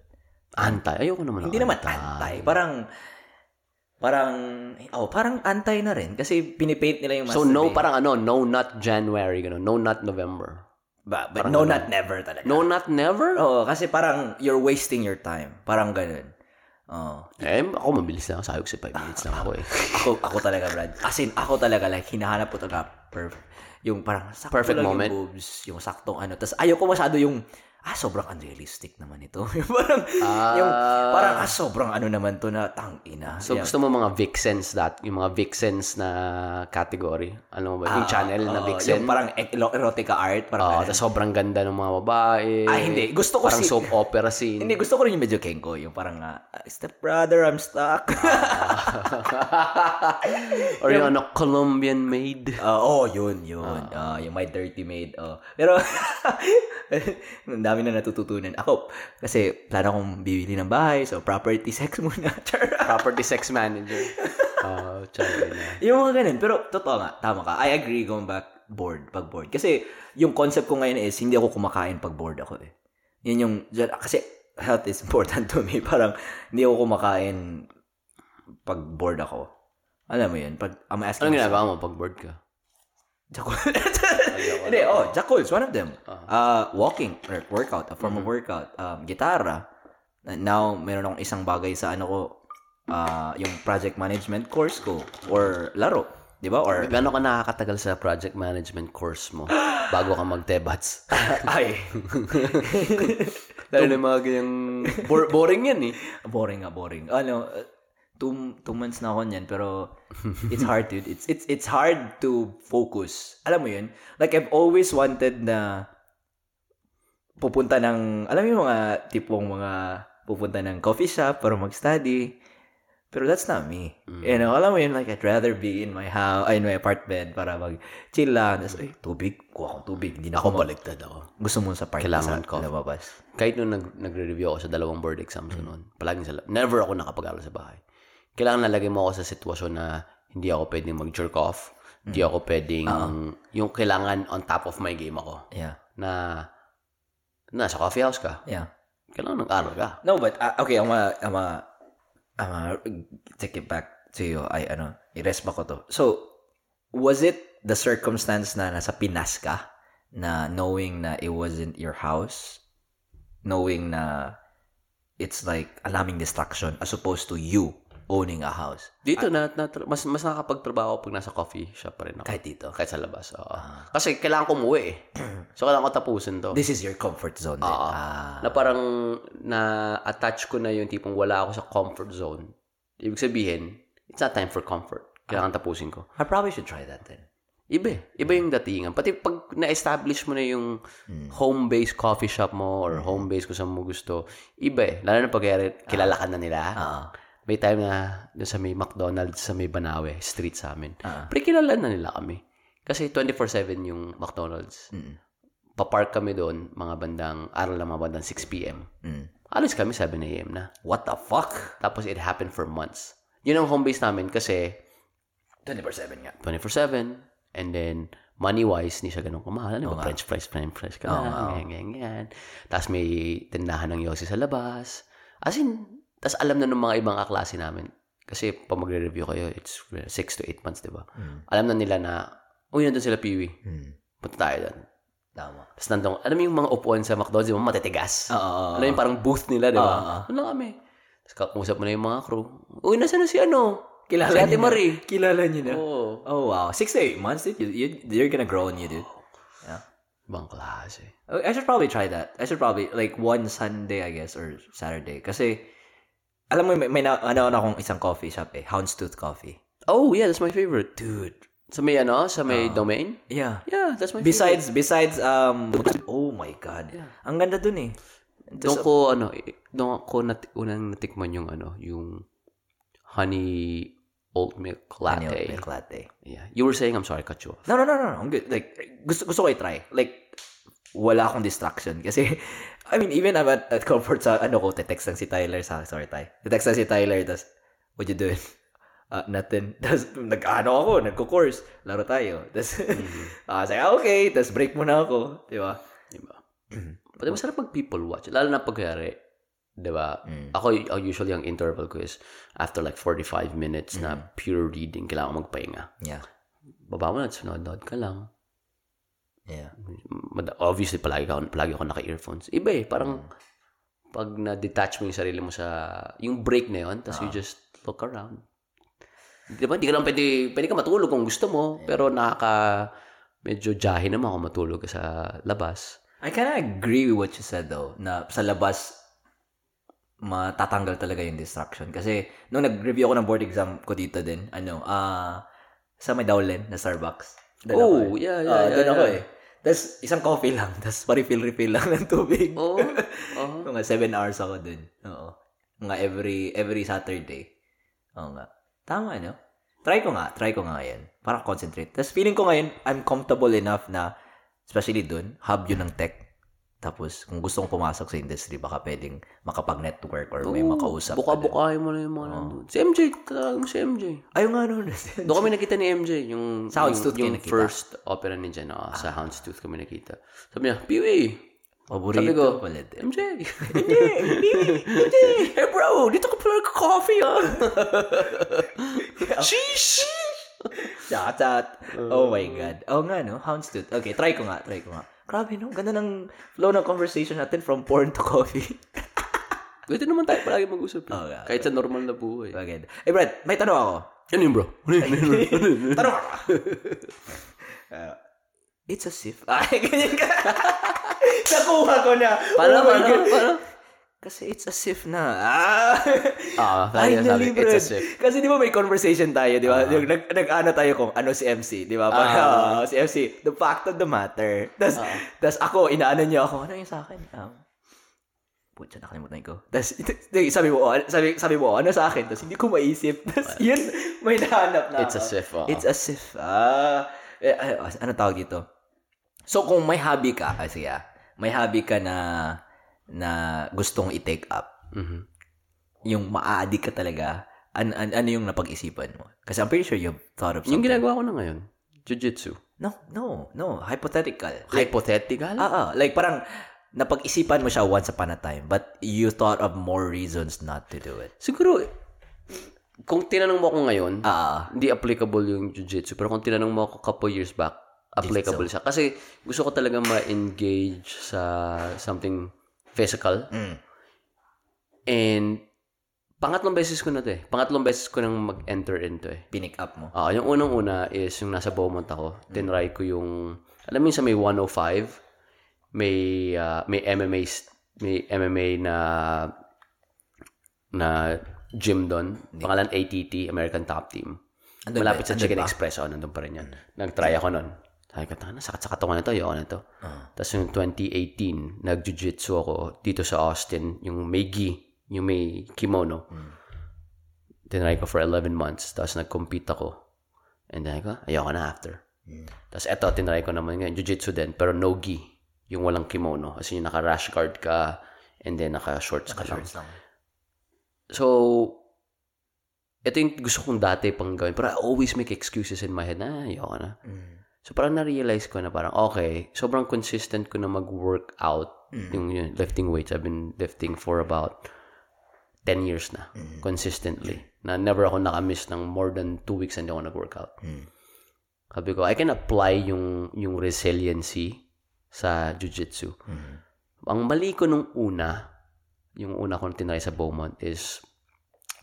Anti. Ayoko naman. Hindi naman anti. Parang parang oh, parang anti na rin kasi pinipaint nila yung So, no, masturbation. parang ano, no, not January, gano'n. No, not November. Ba, but no not never talaga. No, not never? Oo, kasi parang you're wasting your time. Parang ganun. Oo. Eh, ako mabilis lang. Ko sa 5 minutes lang ako eh. Ako, ako talaga, Brad. As in, ako talaga, like, hinahanap ko talaga perfect. Yung parang sakto Perfect lang moment. yung boobs, yung saktong ano. Tapos ayaw ko masyado yung, ah, sobrang unrealistic naman ito. yung parang, yung, parang, ah, sobrang ano naman to na tangina. So, Yeah. gusto mo mga Vixens that, yung mga Vixens na category. Ano ba? yung channel na Oo, Vixen. Yung parang ero- erotica art. Parang Oh, sobrang ganda ng mga babae. Ah, hindi. Gusto ko Parang si- soap opera scene. Hindi, gusto ko rin yung medyo kenko. Yung parang, uh, step brother, I'm stuck. Or yung ano, Colombian maid. Ah, oh, yun, yun. Ah, yung My Dirty Maid. Oh. Pero, ang dami na natututunan. Ako, kasi plano akong bibili ng bahay, so property sex muna. Property sex manager. Oh, tsaka na. yung mga ganun. Pero, totoo nga, tama ka. I agree going back bored, pag bored. Kasi, yung concept ko ngayon is, hindi ako kumakain pag bored ako eh. Yun yung, kasi, health is important to me. Parang, hindi ako kumakain pag bored ako. Alam mo yun, pag, I'm asking Anong ginagawa mo pag bored ka? Jackal. Hindi, oh, Jackal is one of them. Uh, walking, or workout, a form of workout. Um, gitara. Now, meron akong isang bagay sa ano ko, uh, yung project management course ko, or laro. Di ba? Or, Gano'n ka nakakatagal sa project management course mo bago ka mag-tebats? ay, Lalo na mga ganyang... bor- boring yan eh. boring nga, boring. Ano, two, two months na ako niyan, pero it's hard, dude. It's, it's, it's hard to focus. Alam mo yun? Like, I've always wanted na pupunta ng, alam mo yung mga tipong mga pupunta ng coffee shop para mag-study. Pero that's not me. You know, alam mo yun, like, I'd rather be in my house, in my apartment para mag-chill lang. Tapos, ay, tubig. Kuha akong tubig. Hindi na Ako ako baliktad ako. Gusto mo sa park Kailangan sa coffee. lumabas. Kahit nung nag, nagre-review ako sa dalawang board exams ko noon, palaging sa never ako nakapag-aral sa bahay. Kailangan nalagay mo ako sa sitwasyon na hindi ako pwedeng mag-jerk off, hindi ako pwedeng, yung kailangan on top of my game ako, Yeah. na nasa coffee house ka, Yeah. kailangan nag-aral ka. No, but uh, okay, I'm a, I'm a, I'm a, take it back to you. Ay, ano, i-rest ba ko to? So, was it the circumstance na nasa Pinas ka na knowing na it wasn't your house? Knowing na it's like alaming distraction as opposed to you owning a house? Dito, na, na, mas, mas nakakapagtrabaho pag nasa coffee shop pa rin ako. Kahit dito. Kahit sa labas, oo. Kasi kailangan ko umuwi eh. So, kailangan ko tapusin to. This is your comfort zone. Oo. Ah. na parang na-attach ko na yung tipong wala ako sa comfort zone. Ibig sabihin, it's not time for comfort. Kailangan tapusin ko. I probably should try that then. Iba eh. Iba yung datingan. Pati pag na-establish mo na yung home-based coffee shop mo or home-based kung saan mo gusto, iba eh. Lalo na pag kilala ka na nila. Ah. May time na doon sa may McDonald's sa may Banawe, street sa amin. Ah. Pre, kilala na nila kami. Kasi 24-7 yung McDonald's. Mm. Papark kami doon, mga bandang, aral na mga bandang 6 p.m. Mm. Alis kami 7 a.m. na. What the fuck? Tapos it happened for months. Yun ang home base namin kasi 24-7 nga. 24-7 and then money-wise, hindi siya ganun kamahal. Ano ba? French fries, French fries ka lang, ganyan, ganyan, ganyan. Tapos may tindahan ng yosi sa labas. As in, tapos alam na ng mga ibang kaklase namin. Kasi pag magre-review kayo, it's 6 to 8 months, di ba? Alam na nila na, uy, nandun sila piwi. Mm. Punta tayo doon. Tama. Tapos nandun, alam mo yung mga upuan sa McDonald's, di ba, matitigas? Oo. Alam mo yung parang booth nila, di ba? Oo. Ano kami? Tapos kakausap mo na yung mga crew. Uy, nasa na si ano? Kilala si Ate niyo na. Marie. Kilala niyo na. Oo. Oh, wow. Six to eight months, dude. You, you, you're gonna grow on you, dude. Yeah. Ibang klase. Oh, I should probably try that. I should probably, like, one Sunday, I guess, or Saturday. Kasi, alam mo, may, may na, ano, ano akong isang coffee shop eh. Houndstooth Coffee. Oh, yeah, that's my favorite. Dude. Sa may ano? Sa may domain? Yeah. Yeah, that's my Besides, besides, um, oh my God. Ang ganda dun eh. Doon ko, ano, eh, doon ko nat- unang natikman yung, ano, yung honey oat milk latte. Ano, milk latte. Yeah. You were saying, I'm sorry, cut you off. No, no, no, no, no. I'm good. Like, gusto, gusto ko i-try. Like, wala akong distraction. Kasi, I mean, even I'm at, at comfort sa, ano ko, te-text lang si Tyler sa, sorry, Ty. Te-text lang si Tyler, tas, what you doing? Ah, nothing. Tapos, nag-ano ako, nagko-course. Laro tayo. Tapos, ah, say, ah, okay. Tapos, break muna ako. Di ba? Diba? But masarap pag people watch. Lalo na pag kayari, diba? Ako, y- uh, usually, ang interval ko is after like 45 minutes na pure reading, kailangan magpahinga. Yeah. Baba mo na, sunod-nod ka lang. Yeah. Obviously, palagi, ako, palagi ako naka-earphones. Iba eh, parang pag na-detach mo yung sarili mo sa, yung break na yun, tapos you just look around. Di ba? Hindi ka lang pwede, pwede ka matulog kung gusto mo, pero nakaka, medyo jahe naman ako matulog ka sa labas. I kind of agree with what you said though, na sa labas, matatanggal talaga yung distraction. Kasi, nung nag-review ako ng board exam ko dito din, ano, ah, sa may Dowlen na Starbucks. Doon Oh, ako eh. yeah, yeah, Ah, yeah, doon ako yeah. eh. Tapos, isang coffee lang, tapos pa-refill-refill lang ng tubig. Oo. Oo. Mga seven hours ako dun. Oo. Mga every, every Saturday. Oo nga. Tama, no? Try ko nga. Try ko nga ngayon. Para concentrate. Tapos feeling ko ngayon, I'm comfortable enough na, especially dun, hub yun ng tech. Tapos, kung gusto kong pumasok sa industry, baka pwedeng makapag-network or may makausap. Buka-bukahin mo na yung mga nandun. Si MJ, mo si MJ. Ayun nga nun. Doon kami nakita ni MJ, yung, Sa Houndstooth yung, yung nakita? first opera ni Jen, ah, sa Houndstooth kami nakita. Sabi niya, Piwi, Paborito sabi ko, pala din. MJ, MJ, MJ, hey bro, dito ka pala coffee ah. Sheesh! Shout out. Oh my God. Oh nga, no? Houndstooth. Okay, try ko nga. Try ko nga. Grabe, no? Ganda ng flow ng conversation natin from porn to coffee. Pwede naman tayo palagi mag-usap. eh. Nga. Kahit sa normal na buhay. Maganda. Eh, Brad, may tanong ako. Ano yun, bro? Ano yun? Ano yun? Ano yun? Tanong ako. Uh, it's a sif. Ay, ganyan ka. Nakuha ko na. Paano, Oh paano, paano? Kasi it's a sif na. Ah. Ah, sabi, Finally, it's a Brad. sif. Kasi di ba may conversation tayo, di ba? Yung nag, nag-ano tayo kung ano si MC, di ba? Parang, ah, si MC, the fact of the matter. Tapos, tas ako, inaano niya ako, ano yung sa akin? Um, Putya, nakalimutan ko. Tapos, sabi mo, oh, sabi, sabi mo, ano sa akin? Tapos, hindi ko maisip. Tapos, yun, may nahanap na It's a ako. sif, oo. It's a sif. Ah, eh, eh, ano tawag dito? So, kung may hobby ka, ah, sige ah, may hobby ka na, na gustong i-take up, Mhm. yung maa-addict ka talaga, an, an, ano yung napag-isipan mo? Kasi I'm pretty sure you've thought of Yung something. ginagawa ko na ngayon, Jiu-Jitsu. No, no, no. Hypothetical. Like, Hypothetical? ah, ah, like parang napag-isipan mo siya once upon a time, but you thought of more reasons not to do it. Siguro, kung tinanong mo ako ngayon, Ah, hindi applicable yung jiu-jitsu. Pero kung tinanong mo ako couple years back, applicable siya. Kasi gusto ko talaga ma-engage sa something physical. Mm. And pangatlong beses ko na to eh. Pangatlong beses ko nang mag-enter into eh. pinick up mo. Ah, yung unang-una is yung nasa Beaumont ako. Tinry ko yung alam mo yung sa may 105 may ah, may MMA may MMA na na gym doon. Pangalan ATT, American Top Team. Andun Malapit ba- sa andun Chicken ba? Express. Oh, nandun pa rin yan. Nag-try ako nun. Sabi ko, tanga, sakat sa katawan na to. Ayoko na to. Tapos yung 2018, nag-jiu-jitsu ako dito sa Austin. Yung may gi, yung may kimono. Tinry ko for 11 months. Tapos nag-compete ako. And then ko, ayoko na after. Tapos eto, tinry ko naman ngayon. Jiu-jitsu din, pero no gi. Yung walang kimono. Kasi yung naka-rash guard ka and then naka-shorts ka lang. Shorts lang. So, ito yung gusto kong dati pang gawin. Pero I always make excuses in my head na, ayoko na. Mm. So, parang na-realize ko na parang, okay, sobrang consistent ko na mag-workout Mm. yung, yung lifting weights. I've been lifting for about 10 years na, Mm. consistently. Na never ako nakamiss ng more than 2 weeks hindi ako nag-workout. Mm. Sabi ko, I can apply yung, yung resiliency sa jiu-jitsu. Mm. Ang mali ko nung una, yung una kong tinry sa Beaumont is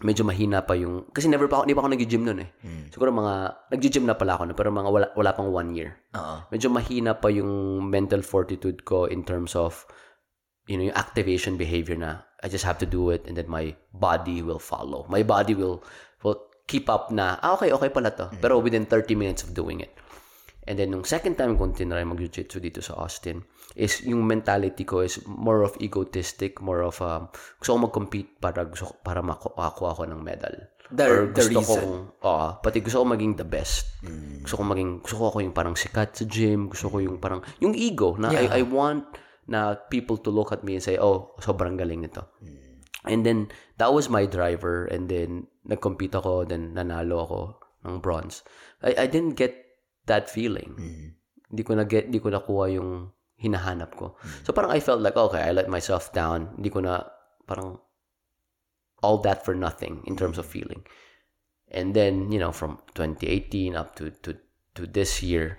medyo mahina pa yung, kasi never pa ako, hindi pa ako nag-gym noon eh. Siguro mga, nag-gym na pala ako no, pero mga wala, wala pang one year. Oo. Medyo mahina pa yung mental fortitude ko in terms of, you know, yung activation behavior na I just have to do it and then my body will follow. My body will, will keep up na, ah, okay, okay pala to. Pero within 30 minutes of doing it. And then, nung second time kong tinry mag-jiu-jitsu dito sa Austin, is yung mentality ko is more of egotistic, more of, um, gusto ko mag-compete para, gusto, para makakuha ako ng medal. The- Or the gusto reason. kong, oo, pati gusto ko maging the best. Gusto ko maging, gusto ko ako yung parang sikat sa gym, gusto ko yung parang, yung ego, na I, I want na people to look at me and say, oh, sobrang galing nito. And then, that was my driver. And then, nag-compete ako, then nanalo ako ng bronze. I, I didn't get that feeling. Hindi ko na get, hindi ko nakuha yung hinahanap ko. So, parang I felt like, okay, I let myself down. Hindi ko na, parang, all that for nothing in terms of feeling. And then, you know, from 2018 up to, to, to this year,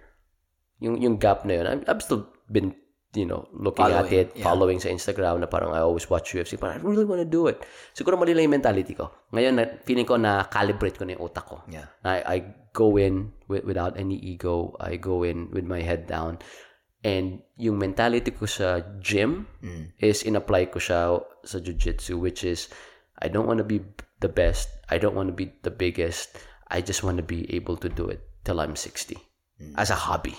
yung, yung gap na yun, I'm, I've still been, you know, looking at Following, it, yeah. following sa Instagram na parang I always watch UFC, but I really want to do it. Siguro mali lang yung mentality ko. Ngayon, na, feeling ko na calibrate ko na yung utak ko. Yeah. I, I go in with, without any ego. I go in with my head down. And yung mentality ko sa gym is in-apply ko siya sa jiu-jitsu, which is, I don't want to be the best. I don't want to be the biggest. I just want to be able to do it till I'm 60. As a hobby.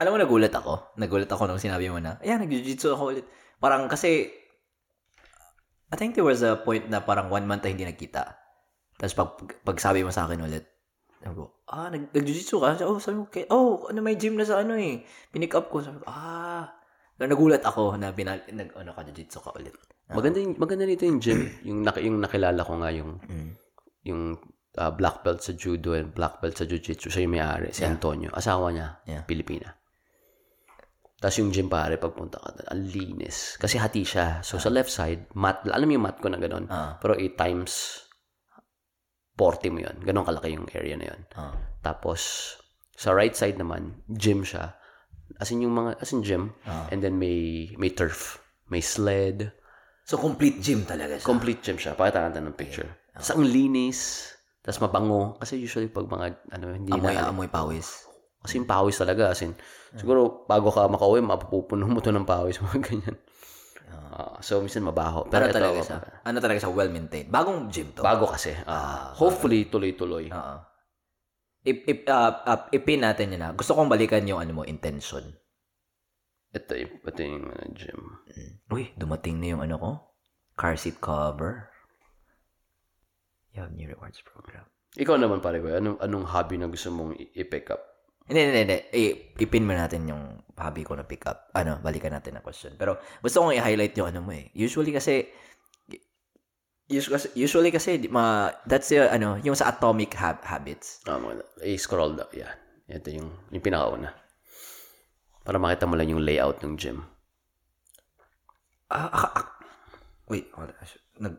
Alam mo, nagulat ako. Nagulat ako nung sinabi mo na, ayan, nag-jiu-jitsu ako ulit. Parang kasi, I think there was a point na parang one month na hindi nagkita. Tapos pag, pag sabi mo sa akin ulit, sabi ko, ah, nag, nag-jiu-jitsu ka? Oh, sabi ko, "Okay. oh, ano, may gym na sa ano eh. Pinick up ko. Sabi ko, ah. Nagulat ako na binal, nag, ano ka, jiu-jitsu ka ulit. Maganda, yung, maganda nito yung gym. yung, nak- yung nakilala ko nga yung, yung ah, black belt sa judo and black belt sa jiu-jitsu. Siya yung may-ari, si Antonio. Asawa niya, Yeah. Pilipina. Tapos yung gym pare, pagpunta ka doon, ang linis. Kasi hati siya. So, sa left side, mat, alam mo yung mat ko na gano'n. Ah. Pero 8 times 40 mo yun. Ganon kalaki yung area na yun. Ah. Tapos, sa right side naman, gym siya. As in yung mga, as in gym. And then may, may turf. May sled. So, complete gym talaga siya. Complete gym siya. Pakita natin ng picture. Tapos ang linis. Tapos mabango. Kasi usually pag mga, ano, hindi amoy, na. amoy pawis. Kasi yung pawis talaga. As in, siguro bago ka makauwi, mapupuno mo to ng pawis. Mga ganyan. Ah, so, minsan mabaho. Pero Ano ito, talaga siya? Ano talaga siya? Well-maintained. Bagong gym to. bago kasi. Ah, hopefully, tuloy-tuloy. Oo. Ip, ip, ah, ah, ipin natin yun na. Gusto kong balikan yung ano mo, intention. Ito, ito yung uh, gym. Uy, dumating na yung ano ko. Car seat cover. You have new rewards program. Ikaw naman pare ko, anong, anong hobby na gusto mong i-pick up? Hindi, hindi, hindi. Ipin mo natin yung hobby ko na pick up. Ano, balikan natin ang question. Pero gusto kong i-highlight yung ano mo eh. Usually kasi, usually, usually kasi, ma, that's yung, ano, yung sa atomic hab- habits. Ah, mga, i-scroll down. Yan. Ito yung, yung pinakauna. Para makita mo lang yung layout ng gym. Ah, ah, ah. Wait, hold on. Nag,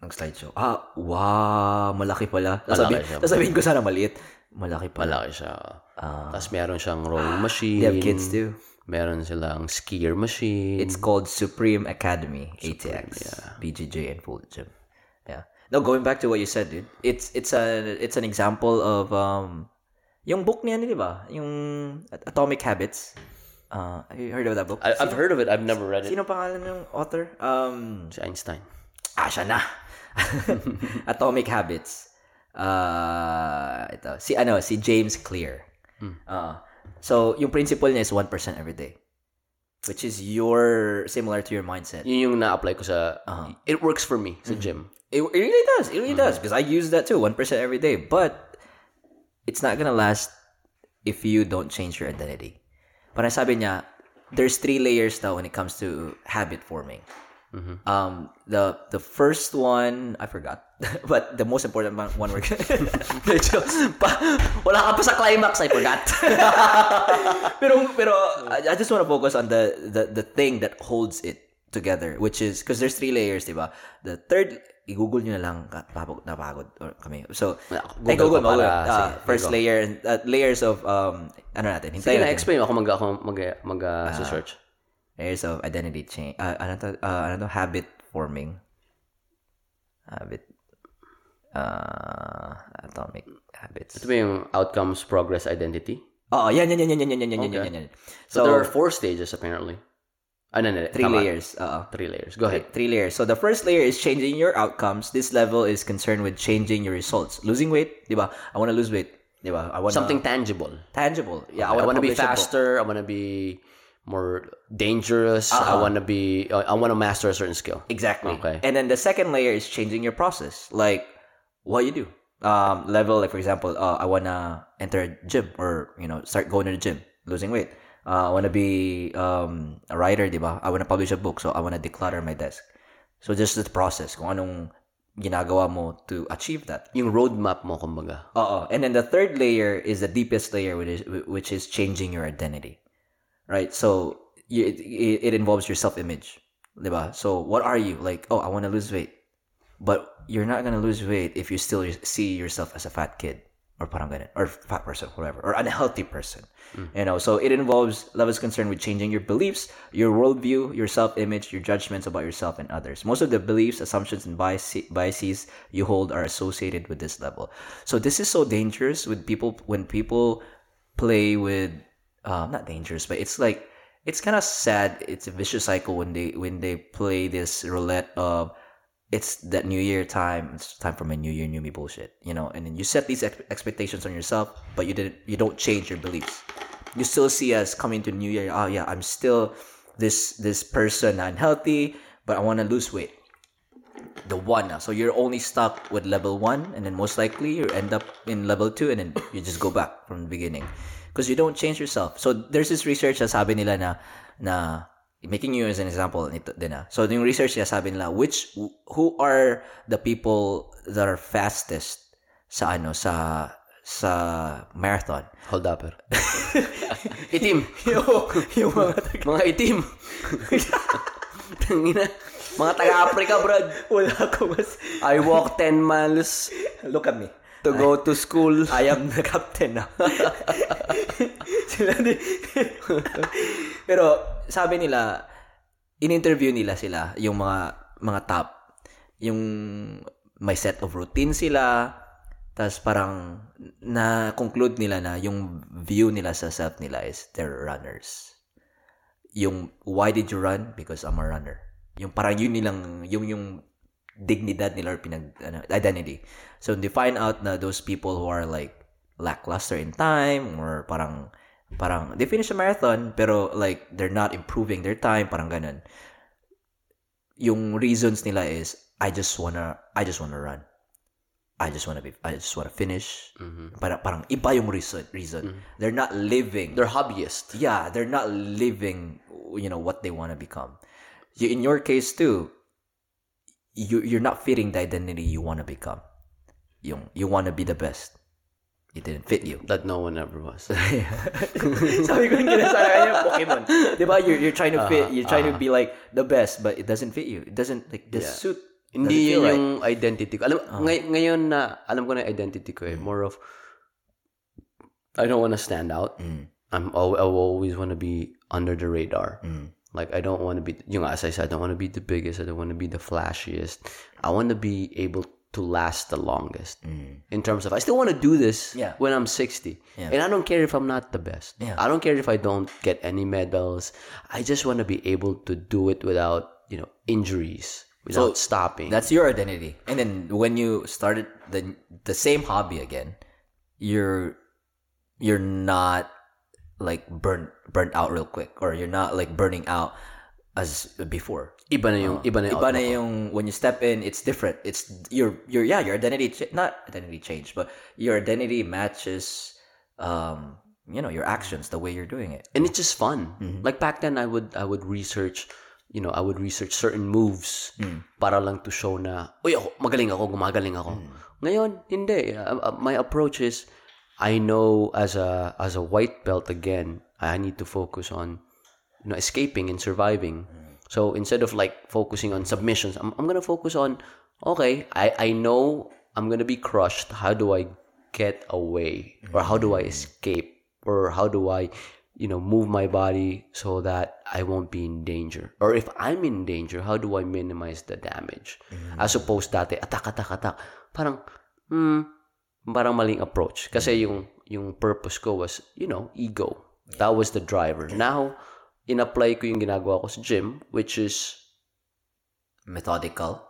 nag-slideshow. Ah, wow, malaki pala. Siya. sasabihin ko sana maliit. Malaki pala. Malaki siya. Ah. Tapos meron siyang rowing machine. They have kids too. Meron silang skier machine. It's called Supreme Academy, ATX, BJJ, and Full Gym. Yeah. No, going back to what you said, dude. It's it's a it's an example of um, yung book niya, di ba? Yung Atomic Habits. Uh, have you heard of that book? I, I've heard of it. I've never read it. Sino pangalan ng author? Um, Si Einstein. Ah, siya na. Atomic Habits. Uh, ito. Si ano, si James Clear. Uh, so, yung principle niya is 1% every day. Which is your, similar to your mindset. Yun yung na-apply ko sa, it works for me sa gym. It, it really does. It really does. Because I use that too, 1% every day. But, it's not gonna last if you don't change your identity. Parang sabi niya, there's three layers daw when it comes to habit forming. Um, the the first one I forgot, but the most important one, we're Medyo, pa, wala ka pa sa climax, I forgot. pero pero I just want to focus on the the the thing that holds it together, which is because there's three layers, diba? The third, i-google nyo na lang, ka- napagod, kami. So, Google ay, Google para- Google. Ah, sige, first go. layer, uh, layers of, um, ano natin, Sige hintayin na, natin. explain ako mag, ako mag, mag, uh, search. areas of identity change uh, ano to uh, ano to habit forming habit uh, atomic habits ito ba yung outcomes progress identity oh yan yan yan yan yan yan yan okay. yan yan so, so there are four stages apparently Ah no, no, no. Three Tama. layers. Uh, three layers. Go ahead. Three, layers. So the first layer is changing your outcomes. This level is concerned with changing your results. Losing weight, diba? I want to lose weight. Diba? I want something tangible. Tangible. Yeah, I want to be faster. I want to be more dangerous. I want to be. I want to master a certain skill. Exactly. Okay. And then the second layer is changing your process, like what you do. Um, level, like for example, uh, I wanna enter a gym or you know start going to the gym, losing weight. Uh, I wanna be um, a writer, diba? I wanna publish a book, so I wanna declutter my desk. So just the process, kung anong ginagawa mo to achieve that. Yung roadmap mo, kumbaga. Oo. And then the third layer is the deepest layer, which is which is changing your identity, right? So you, it, it involves your self image, diba? So what are you like? Oh, I want to lose weight, but you're not gonna lose weight if you still see yourself as a fat kid or parang ganun, or fat person, whatever, or unhealthy person. Mm. You know, so it involves levels concerned with changing your beliefs, your worldview, your self-image, your judgments about yourself and others. Most of the beliefs, assumptions, and biases you hold are associated with this level. So this is so dangerous with people when people play with, uh, not dangerous, but it's like it's kind of sad. It's a vicious cycle when they when they play this roulette of it's that new year time it's time for my new year new me bullshit you know and then you set these ex- expectations on yourself but you didn't you don't change your beliefs you still see us coming to new year oh yeah i'm still this this person unhealthy but i want to lose weight the one now. so you're only stuck with level one and then most likely you end up in level two and then you just go back from the beginning because you don't change yourself so there's this research na sabi nila na na making you as an example nito din ah. so yung research niya sabi nila which who are the people that are fastest sa ano sa sa marathon Hold up. itim. yung, yung mga Mga itim. Tangina. Mga taga-Africa, brad. wala ko mas I walk 10 miles look at me to go to school. I am the captain na. sila din. Pero sabi nila, in-interview nila sila, yung mga mga top, yung may set of routine sila, tapos parang na-conclude nila na yung view nila sa self nila is they're runners. Yung, why did you run? Because I'm a runner. Yung parang yun nilang, yung yung dignidad nila or pinag, ano, identity. So, they find out na those people who are like lackluster in time or parang parang they finish a marathon pero like they're not improving their time parang ganun. Yung reasons nila is I just wanna I just wanna run. I just wanna be I just wanna finish. Mm-hmm. Parang parang iba yung reason reason. Mm-hmm. They're not living. They're hobbyist. yeah they're not living you know what they wanna become. In your case too you you're not fitting the identity you wanna become yung you wanna be the best it didn't fit you That no one ever was. Sabi ko yung kinasara kanya Pokemon. Di ba? You're, you're trying to fit, uh-huh, you're trying to uh-huh. be like the best, but it doesn't fit you. It doesn't, like, the Yeah. suit. Hindi yun right. yung identity ko. Alam, oh. ngay- ngayon na, alam ko na identity ko eh. Mm. More of, I don't want to stand out. Mm. I'm, al- I always want to be under the radar. Mm. Like, I don't want to be, yung as I said, I don't want to be the biggest. I don't want to be the flashiest. I want to be able to last the longest. Mm. In terms of, I still want to do this Yeah. when I'm 60. Yeah. And I don't care if I'm not the best. Yeah. I don't care if I don't get any medals. I just want to be able to do it without, you know, injuries, without stopping. That's your identity. And then when you started the the same hobby again, you're you're not like burnt burnt out real quick, or you're not like burning out as before. iba na yung, iba na yung, Iba na yung when you step in, it's different. It's your your yeah your identity not identity change, but your identity matches um you know your actions, the way you're doing it. and it's just fun. Mm-hmm. Like back then, I would I would research, you know, I would research certain moves Mm. para lang to show na, uy, ako, magaling ako, gumagaling ako. Mm. Ngayon, hindi. Uh, uh, my approach is, I know as a as a white belt again, I need to focus on, you know, escaping and surviving. So instead of like focusing on submissions, I'm I'm gonna focus on, okay, I I know I'm gonna be crushed. How do I get away, or how do I mm-hmm. escape, or how do I, you know, move my body so that I won't be in danger, or if I'm in danger, how do I minimize the damage, as mm-hmm. opposed dati attack attack attack, parang hmm, parang maling approach. Kasi mm-hmm. yung, yung purpose ko was, you know, ego. That was the driver. Now, in-apply ko yung ginagawa ko sa gym, which is Methodical.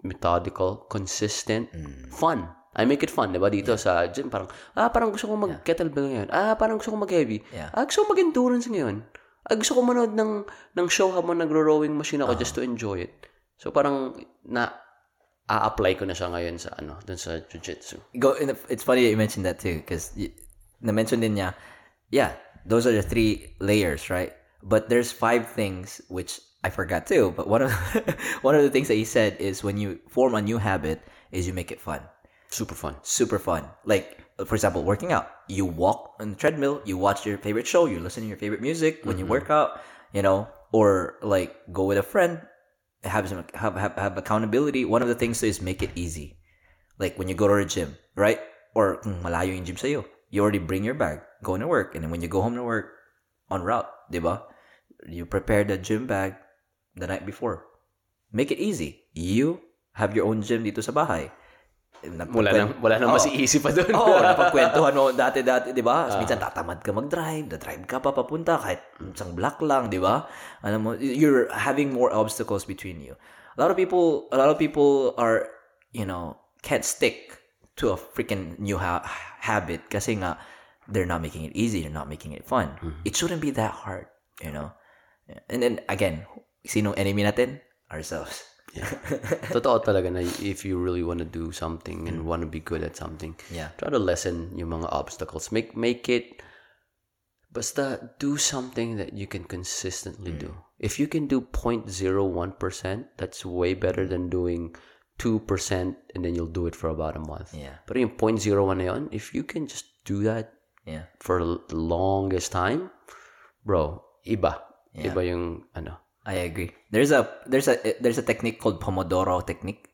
methodical, consistent, fun. I make it fun, di ba? Dito sa gym, parang, ah, parang gusto kong mag-kettlebell ngayon. Ah, parang gusto kong mag-heavy. Yeah. Ah, gusto kong mag-endurance ngayon. Ah, gusto ko manood ng, ng show habang nagro-rowing machine ako just to enjoy it. So, parang, na, a-apply ko na siya ngayon sa, ano, dun sa jiu-jitsu. Go. in the- It's funny that you mentioned that too, because na-mention din niya, yeah, those are the three layers, right? But there's five things which I forgot too. But one of one of the things that he said is when you form a new habit, is you make it fun. Super fun. super fun. Like, for example, working out. You walk on the treadmill, you watch your favorite show, you listen to your favorite music when you mm-hmm. work out, you know, or like go with a friend, have some have, have have accountability. One of the things is make it easy. Like when you go to a gym, right? Or kung malayo yung gym sa'yo, you already bring your bag, going to work, and then when you go home to work, on route, di ba? You prepare the gym bag the night before. Make it easy. You have your own gym dito sa bahay. Wala nang, wala nang Oo. masiisip pa doon. Oo, oh, napagkwentuhan mo dati-dati, di ba? Minsan tatamad ka mag-drive, da-drive ka pa papunta kahit isang block lang, di ba? Alam mo, you're having more obstacles between you. A lot of people, a lot of people are, you know, can't stick to a freaking new ha- habit kasi nga they're not making it easy, they're not making it fun. It shouldn't be that hard, you know? And then again, sinong enemy natin? Ourselves. Totoo talaga na if you really want to do something and want to be good at something, Yeah. try to lessen yung mga obstacles. Make make it basta do something that you can consistently do. Mm. If you can do 0.01%, that's way better than doing 2% and then you'll do it for about a month. Yeah. Pero yung 0.01 na yun, if you can just do that Yeah. for the longest time, bro, iba. Yeah. Iba yung ano. I agree. There's a there's a there's a technique called Pomodoro technique.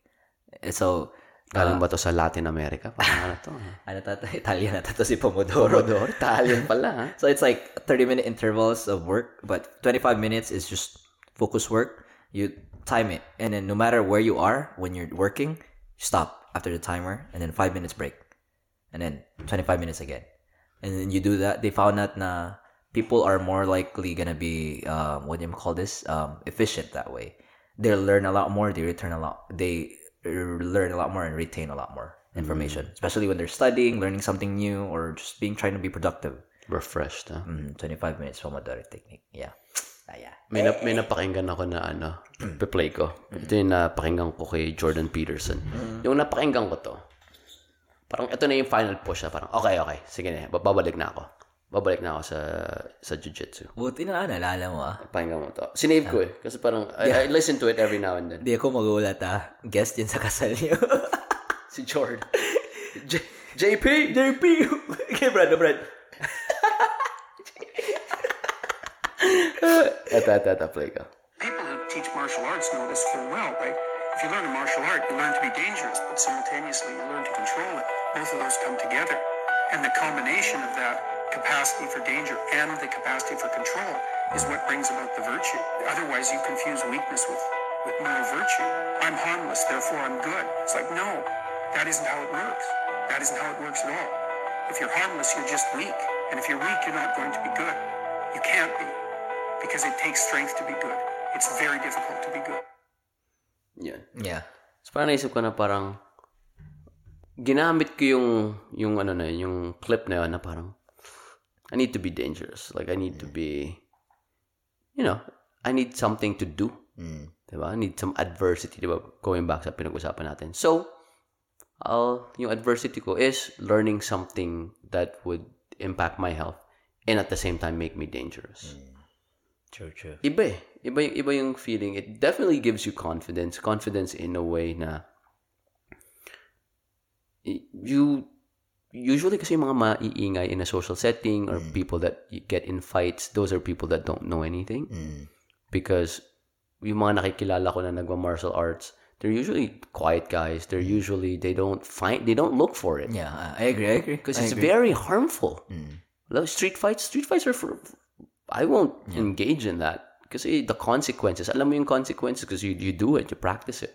Eh, So Galing uh, ba to sa Latin America? Parang ano to? Eh? ano tata Italian na to si Pomodoro. Pomodoro? Italian pala, ha? Ah. So it's like 30 minute intervals of work, but 25 minutes is just focus work. You time it, and then no matter where you are when you're working, stop after the timer, and then five minutes break, and then 25 minutes again, and then you do that. They found out na people are more likely gonna be um, what do you call this um, efficient that way. They learn a lot more. They return a lot. They learn a lot more and retain a lot more information, especially when they're studying, learning something new, or just being trying to be productive. Refreshed, ha? Mm, 25 minutes Pomodoro technique. Yeah. Ah, yeah. May, na, may napakinggan ako na ano, pe-play ko. Ito yung napakinggan ko kay Jordan Peterson. Yung napakinggan ko to, parang ito na yung final push na parang, okay, okay, sige na, babalik na ako. Babalik na ako sa sa jiu-jitsu. Buti na naalala mo ah. Pakinggan mo to. Sinave ko eh. Kasi parang, I, I listen to it every now and then. Hindi ako magulat ah. Guest yun sa kasal niyo. Si Jordan. J- JP! JP! okay, Brad, Brad. Ito, ito, ito, play ko. People who teach martial arts know this full well, right? If you learn a martial art, you learn to be dangerous, but simultaneously you learn to control it. Both of those come together. And the combination of that capacity for danger and the capacity for control is what brings about the virtue. Otherwise, you confuse weakness with, with moral virtue. I'm harmless, therefore I'm good. It's like, no, that isn't how it works. That isn't how it works at all. If you're harmless, you're just weak. And if you're weak, you're not going to be good. You can't be. Because it takes strength to be good. It's very difficult to be good. Yan. Yeah. So parang naisip ko na parang ginamit ko yung yung ano na yun, yung clip na yun na parang I need to be dangerous. Like I need to be you know, I need something to do. Mm. Diba? I need some adversity, diba? Going back sa pinag-usapan natin. So, I'll, yung adversity ko is learning something that would impact my health and at the same time make me dangerous. True, true. Iba eh. Iba yung, iba yung feeling. It definitely gives you confidence. Confidence in a way na you usually kasi yung mga maiingay in a social setting or people that get in fights, those are people that don't know anything. Mm. Because yung mga nakikilala ko na nagwa martial arts, they're usually quiet guys. They're usually they don't find they don't look for it Yeah, I agree, I agree. because it's agree. very harmful. Mm. Love street fights. Street fights are for. I won't engage in that because the consequences. Alam mo yung consequences because you you do it, you practice it.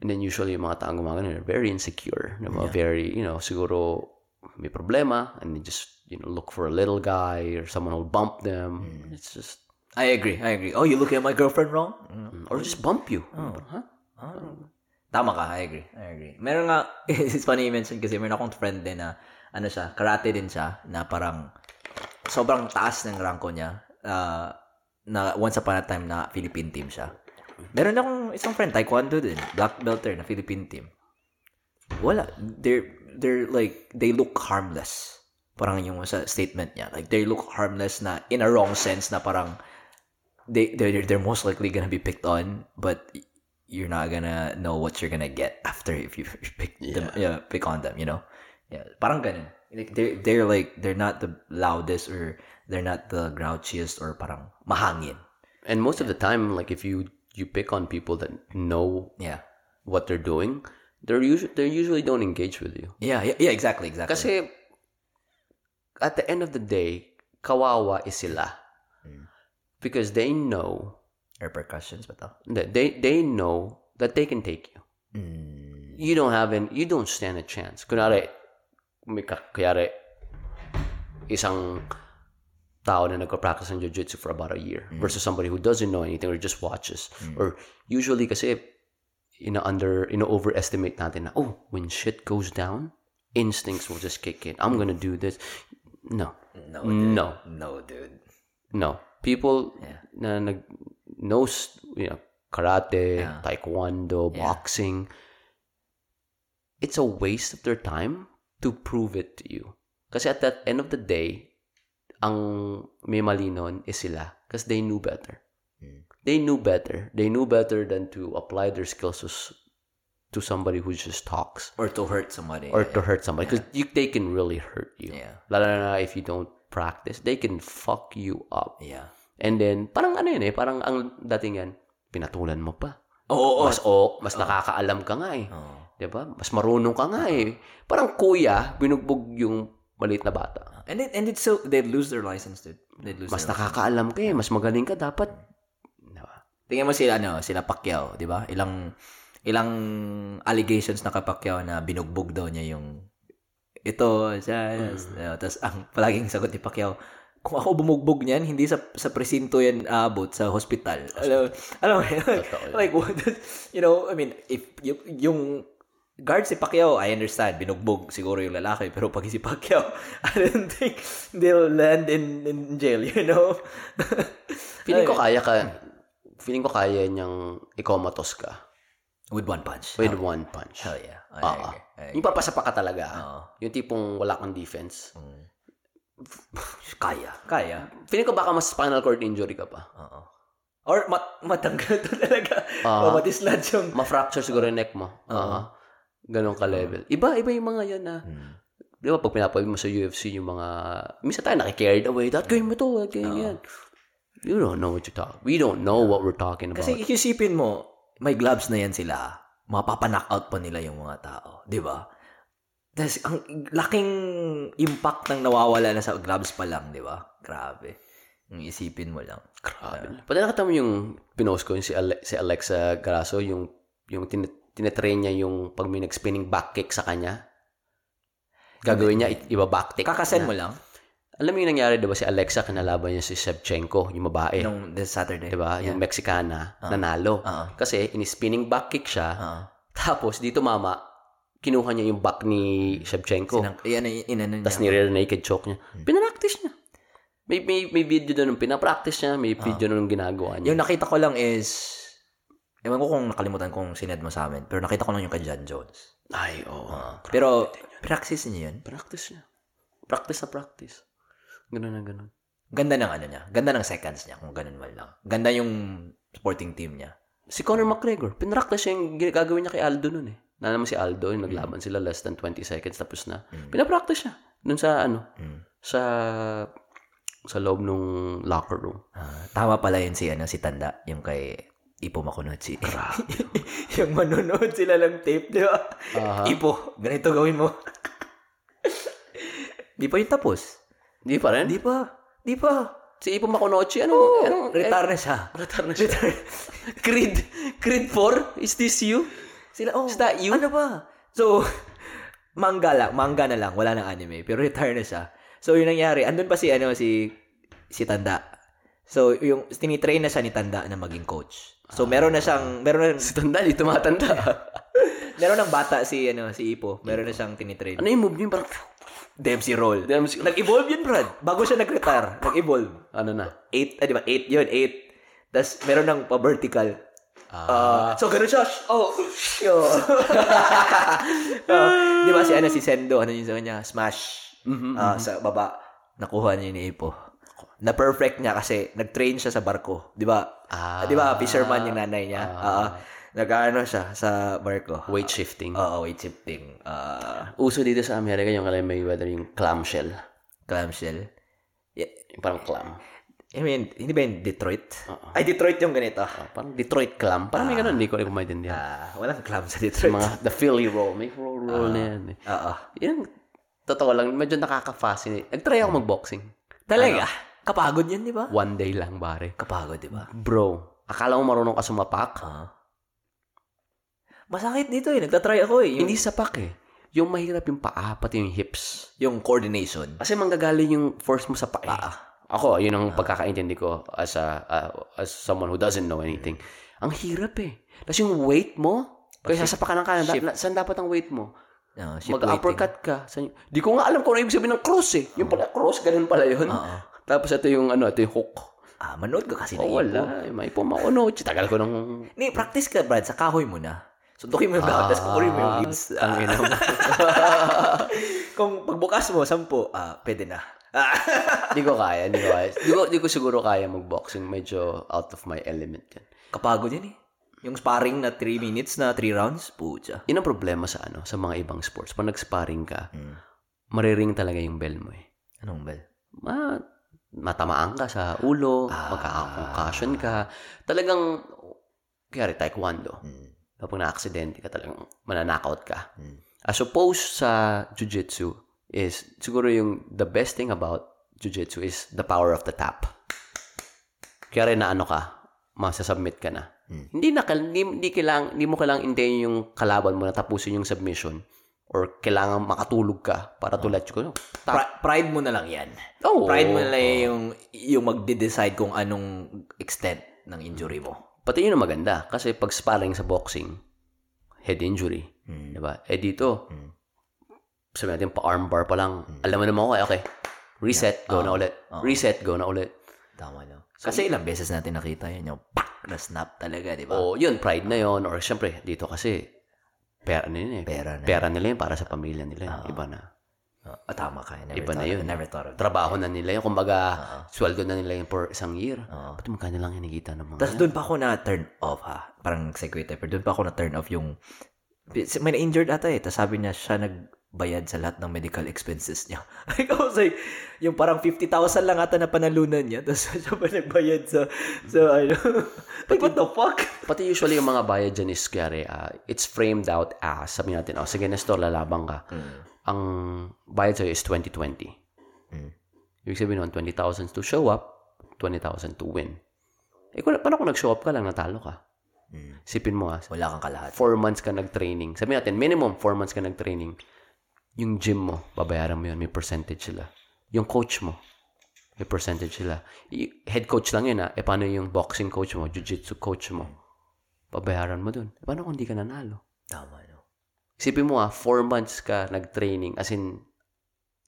And then usually yung mga taong gumagano, they're very insecure. Diba? Very, you know, siguro may problema and they just, you know, look for a little guy or someone will bump them. It's just, I agree. I agree. Oh, you looking at my girlfriend wrong? Mm. or just bump you. Huh? Tama ka, I agree. I agree. Meron nga, it's funny you mentioned kasi meron akong friend din na, ano siya, karate din siya, na parang, sobrang taas ng ranko niya, ah, na once upon a time na Philippine team siya. Meron akong isang friend, taekwondo din, black belter na Philippine team. Wala. They're, they're like, they look harmless. Parang yung sa statement niya. Like, they look harmless na, in a wrong sense, na parang, they, they're, they're most likely gonna be picked on, but you're not gonna know what you're gonna get after if you pick them, yeah, pick on them, you know? Yeah, parang ganun. Like, they're, they're like, they're not the loudest or they're not the grouchiest or parang mahangin. And most of the time, like if you you pick on people that know Yeah. what they're doing, they're usually they usually don't engage with you. Yeah, yeah, yeah exactly, exactly. Kasi at the end of the day, kawawa is sila. Because they know repercussions that they they know that they can take you. Mm. You don't have an you don't stand a chance. Kunwari, may kayari, isang tao na nagpa-practice ng jiu-jitsu for about a year mm. versus somebody who doesn't know anything or just watches. Mm. Or usually kasi ina under ina overestimate natin na oh when shit goes down instincts will just kick in i'm gonna do this no No, no No, dude. no people Yeah. na nag knows you know karate Yeah. taekwondo Yeah. boxing it's a waste of their time to prove it to you Because at the end of the day ang may mali nun is sila because they knew better Hmm. they knew better they knew better than to apply their skills to, to somebody who just talks Or to hurt somebody. or to hurt somebody because you they can really hurt you Yeah. lalo na if you don't practice they can fuck you up Yeah. and then parang ano yun eh parang ang dating yan pinatulan mo pa Oo, oo. mas o mas nakakaalam ka nga eh Oo. 'di ba mas marunong ka nga eh parang kuya binugbog yung maliit na bata And it, and it's so they'd lose their license, dude. They'd lose mas their nakakaalam ka eh mas magaling ka dapat diba? Tingnan mo sila ano, sila Pacquiao, 'di ba? Ilang ilang allegations na Pacquiao na binugbog daw niya yung ito, siya, uh, tapos ang palaging sagot ni Pacquiao, kung ako bumugbog niyan, hindi sa sa presinto yan aabot sa hospital. Alam, alam mo yun? like, what, you know, I mean, if y- yung guard si Pacquiao, I understand, binugbog siguro yung lalaki, pero pag si Pacquiao, I don't think they'll land in, in jail, you know? feeling ko kaya ka feeling ko kaya niyang ikomatos ka With one punch. with one punch Hell yeah. I Ah, agree. I yung papasapa ka talaga Oo. yung tipong wala kang defense Kaya. Kaya. feeling ko baka mas spinal cord injury ka pa Oo. Or mat matanggal to talaga. Ah. o matislad yung... ma-fracture siguro yung neck mo. Oo. Ganon ka-level. Iba, iba yung mga yan na, Hmm. di ba, pag pinapawid mo sa UFC yung mga, minsan tayo nakikarried away, that gawin mo to, that gawin yan. You don't know what you're talking. We don't know what we're talking about. Kasi isipin mo, may gloves na yan sila. Mapapaknock-out pa nila yung mga tao. Di ba? Tapos, ang laking impact ng nawawala na sa gloves pa lang, di ba? Grabe. Yung isipin mo lang. Grabe. Pati nakita mo yung pinost ko, yung si, Ale- si Alexa Grasso, yung, yung tin- tinetrain niya yung pag may nag-spinning back kick sa kanya. Gagawin niya, iba back kick. Kakasen na. mo lang Alam mo yung nangyari, diba, si Alexa, kinalaban niya si Shevchenko, yung babae. nung this Saturday. Diba? Yung Mexicana, nanalo. Ah. Kasi, in-spinning back kick siya. Ah. Tapos, dito mama, kinuha niya yung back ni Shevchenko. Sinang, yan, inano niya. Tapos, nire naked choke niya. Pinaractice niya. May, may, may video doon nung pinapractice niya. May video nung ginagawa niya. Yung nakita ko lang is, ewan ko kung nakalimutan kung sined mo sa amin, pero nakita ko lang yung kay John Jones. Ay, oo. Pero, practice niya yun. Practice niya. Practice na practice. Ganun na ganun. Ganda ng ano niya. Ganda ng seconds niya, kung ganun man lang. Ganda yung sporting team niya. Si Conor McGregor, pinractice siya yung gagawin niya kay Aldo nun eh. Na naman si Aldo, yung naglaban sila less than 20 seconds tapos na. Pinapractice siya. Dun sa ano, sa sa loob nung locker room. Ah, tama pala yun si, ano, si Tanda, yung kay Ipo Makunochi. yung manonood sila ng tape, di ba? Ipo, ganito gawin mo. di pa yung tapos. Di pa rin? Di pa. Di pa. Si Ipo Makunochi, anong, anong, Retire na siya. retire na siya. Creed, Creed 4? Is this you? Sila, oh, Is that you? ano ba? So, manga lang, manga na lang, wala nang anime, pero retire na siya. So, yung nangyari, andun pa si, ano, si, si Tanda. So, yung, tinitrain na siya ni Tanda na maging coach. So, meron na siyang, meron na, Si Tanda, di tumatanda. meron ng bata si, ano, si Ipo. Meron na siyang tinitrain. ano yung move niyo? Parang, Dempsey roll. Dempsey- Nag-evolve yun, Brad. Bago siya nag-retire, nag-evolve. ano na? Eight, ah, di ba? Eight yun, eight. Tapos, meron ng pa-vertical. Ah, so, ganun siya. Oh, yo. Ah, di ba si, ano, si Sendo, ano yung sa kanya? Smash. Ah, sa baba. Nakuha niya ni Ipo. Na perfect niya kasi nag-train siya sa barko. Di ba? Ah. di ba? Fisherman yung nanay niya. Ah. nag-ano siya sa barko. Weight shifting. Oo, weight shifting. Ah, Uso dito sa Amerika yung kala Mayweather yung clamshell. clamshell. Yeah, Yung parang clam. I mean, hindi ba yung Detroit? Ay, Detroit yung ganito. Ah, parang Detroit clam. Parang may ganun. Hindi ko rin maintindihan. Ah, walang clam sa Yung Detroit. mga, the Philly roll. May roll roll na yan. eh. Oo. Yung, totoo lang, medyo nakaka-fascinate. Nag-try ako mag-boxing. Talaga? Kapagod yan, di ba? One day lang, bare. Kapagod, di ba? Bro, akala mo marunong ka sumapak? Ah. Masakit dito eh. Nagtatry ako eh. Yung, Hindi sapak eh. Yung mahirap yung paa, pati yung hips. yung coordination. Kasi manggagaling yung force mo sa paa. eh. Paa. Ako, yun ang pagkakaintindi ko as a uh, as someone who doesn't know anything. Ang hirap eh. Tapos yung weight mo, kaya sasapak ka ng kanan, da- saan dapat ang weight mo? No, ship Mag-uppercut ka. Saan, di ko nga alam kung ano ibig sabihin ng cross eh. Yung pala cross, ganun pala yun. Oo. Tapos ito yung ano, ito yung hook. Ah, manood ka kasi na Oh, wala. Eh, May pumakuno. Tagal ko nang... Ni, practice ka, Brad. Sa kahoy mo na. Sundukin mo yung bawat, tapos kukurin mo yung leads. Ang ina mo. Kung pagbukas mo, sampu, ah, pwede na. Ah. Di ko kaya, di ko kaya. Di ko, di ko siguro kaya mag-boxing. Medyo out of my element yan. Kapagod yan eh. Yung sparring na 3 minutes na 3 rounds, pucha. Yun ang problema sa ano, sa mga ibang sports. Pag nag-sparring ka, mariring talaga yung bell mo eh. Anong bell? Ma matamaan ka sa ulo, magkaka-concussion ka. Talagang, kaya taekwondo. Kapag na-aksidente ka, talagang mananakaut ka. As opposed sa jiu-jitsu, is siguro yung the best thing about jiu-jitsu is the power of the tap. Kaya rin na ano ka, masasubmit ka na. Hindi na hindi, hindi kailangan hindi mo kailangang intayin yung kalaban mo na tapusin yung submission or kailangan makatulog ka para tulad ko. Tap. Pri- pride mo na lang yan. Oo. Pride mo na lang yung, yung magde-decide kung anong extent ng injury mo. Pati yun ang maganda. Kasi pag sparring sa boxing, head injury. Hmm. Diba? Eh dito, sabi natin pa armbar pa lang. Alam mo naman ako, eh, okay. Reset, go na ulit. Reset, go na ulit. Tama no? Kasi ilang beses natin nakita yun, yung pak na snap talaga, di ba? O yun, pride na yun. Or syempre, dito kasi, pera na yun eh. Pera na. Pera nila yun para sa pamilya nila. Iba na. Ah, tama ka. Never Iba na yun. Never thought of that. Trabaho na nila yun. Kumbaga, sweldo na nila yun for isang year. Pati magkano lang kinikita ng mga Tapos doon pa ako na turn off ha. Parang segue tayo. Pero doon pa ako na turn off yung may na-injured ata eh. Tapos sabi niya siya nagbayad sa lahat ng medical expenses niya. Like, I was like, yung parang 50,000 lang ata na panalunan niya. Tapos siya pa nagbayad sa, sa ano. like, what the fuck? Pati usually yung mga bayad dyan is kaya ah, it's framed out as, sabi natin, oh, sige Nestor, lalabang ka. Ang bayad sa'yo is 2020. Ibig sabihin nun, 20,000 to show up, 20,000 to win. Eh, kung, paano kung nag-show up ka lang, natalo ka? Sipin mo ah, Wala kang kalahat. four months ka nag-training. Sabi natin, minimum four months ka nag-training. Yung gym mo, babayaran mo yun, may percentage sila. Yung coach mo, may percentage sila. Head coach lang yun ah. E paano yung boxing coach mo, jiu-jitsu coach mo? Babayaran mo dun. E paano kung di ka nanalo? Tama no. Isipin mo ah, four months ka nag-training. As in,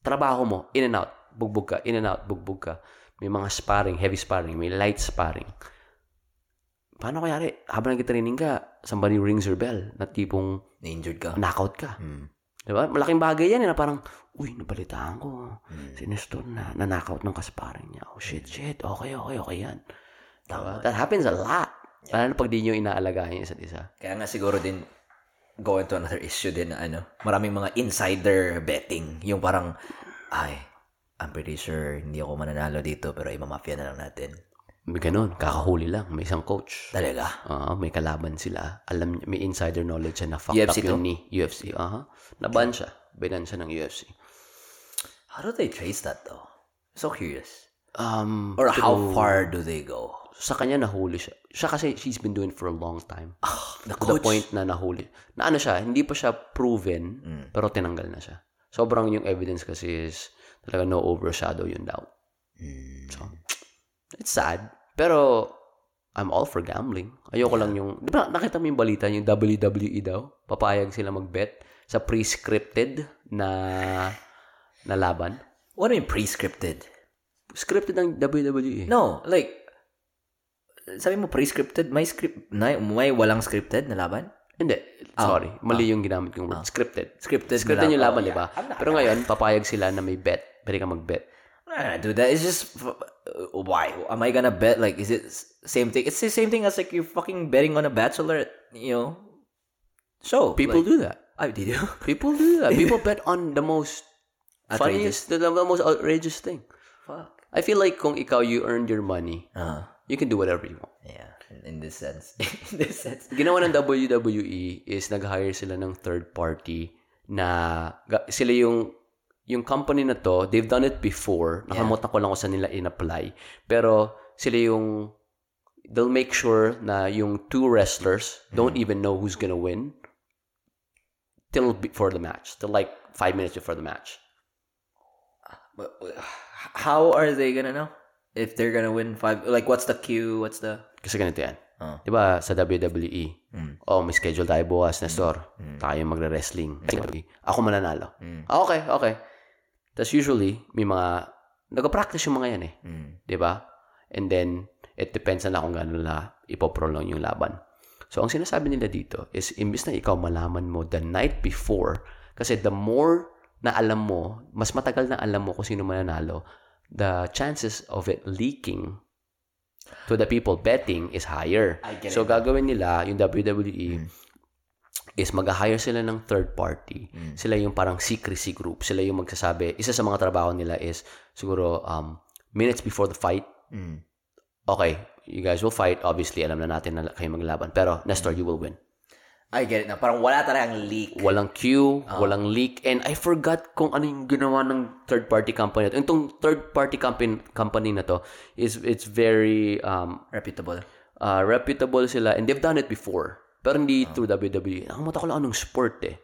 trabaho mo, in and out, bugbog ka, in and out, bugbog ka. May mga sparring, heavy sparring, may light sparring. Paano kayari, habang nag-training ka, somebody rings your bell, na tipong Na-injured ka. knockout ka. Diba? Malaking bagay yan eh, na parang, uy, nabalitaan ko. Si Nestor na, na-knockout ng kasparing niya. Oh, shit, shit. Okay, okay, okay yan. Diba? That happens a lot. Lalo na pag di nyo inaalagaan yung isa't isa. Kaya nga siguro din going to another issue din na ano, maraming mga insider betting. Yung parang, ay, I'm pretty sure hindi ako mananalo dito pero imamafia na lang natin. May ganun, kakahuli lang. May isang coach. Talaga. Ah, may kalaban sila. Alam, may insider knowledge siya na fucked UFC up yung knee. UFC. Aha. Naban siya. Binan siya ng UFC. How do they trace that though? So curious. Um, Or how through far do they go? sa kanya nahuli siya. Siya kasi she's been doing it for a long time. The To the point na nahuli. Na ano siya, hindi pa siya proven, pero tinanggal na siya. Sobrang yung evidence kasi is talaga no overshadow yung doubt. So, it's sad. Pero, I'm all for gambling. Ayoko lang yung, di ba nakita mo yung balita, yung WWE daw, papayag sila mag-bet sa pre-scripted na na laban. What do you mean pre-scripted? Scripted ng WWE. No, like, sabi mo pre-scripted, may script, may, may walang scripted na laban? Hindi. Sorry. Mali yung ginamit kong word. Scripted. Scripted na Scripted yung laban. laban, di ba? Pero ngayon, papayag sila na may bet. Pwede ka mag-bet. Gonna do that. It's just uh, why am I gonna bet? Like, is it same thing? It's the same thing as like you're fucking betting on a bachelor, you know, So People like, do that. I did you? People do that. People bet on the most Outrageous. funniest, the, the most outrageous thing. Fuck. I feel like kung ikaw, you earned your money, Uh, you can do whatever you want. yeah. In, this sense, in this sense. Ginawa ng WWE is nag-hire sila ng third party na sila yung yung company na to, they've done it before. Nakalimutan ko lang kung saan nila in-apply. Pero sila yung they'll make sure na yung two wrestlers don't even know who's gonna win till before the match. Till like five minutes before the match. But, uh, How are they gonna know if they're gonna win five? Like, what's the cue? What's the? Kasi ganito yan. Oh. Di ba sa WWE, Mm. oh, may schedule tayo bukas, Nestor. Tayo magre-wrestling. Ako mananalo. Ah, okay, okay. Tapos usually, may mga, nag-practice yung mga yan eh. Mm. Di ba? And then, it depends na kung gano'n na ipoprolong yung laban. So, ang sinasabi nila dito is, imbis na ikaw malaman mo the night before, kasi the more na alam mo, mas matagal na alam mo kung sino mananalo, the chances of it leaking to the people betting is higher. So, it. Gagawin nila, yung WWE, is mag-hire sila ng third party. Hmm. Sila yung parang secrecy group. Sila yung magsasabi, isa sa mga trabaho nila is, siguro, um, minutes before the fight, Mm. okay, you guys will fight. Obviously, alam na natin na kayo maglaban. Pero, Nestor, you will win. I get it na. Parang wala talagang leak. Walang queue, walang leak. And I forgot kung ano yung ginawa ng third-party company na to. Itong third-party company, company na to, is it's very um, Reputable. uh, reputable sila. And they've done it before. Pero hindi through WWE. Nakamata ko lang anong sport eh.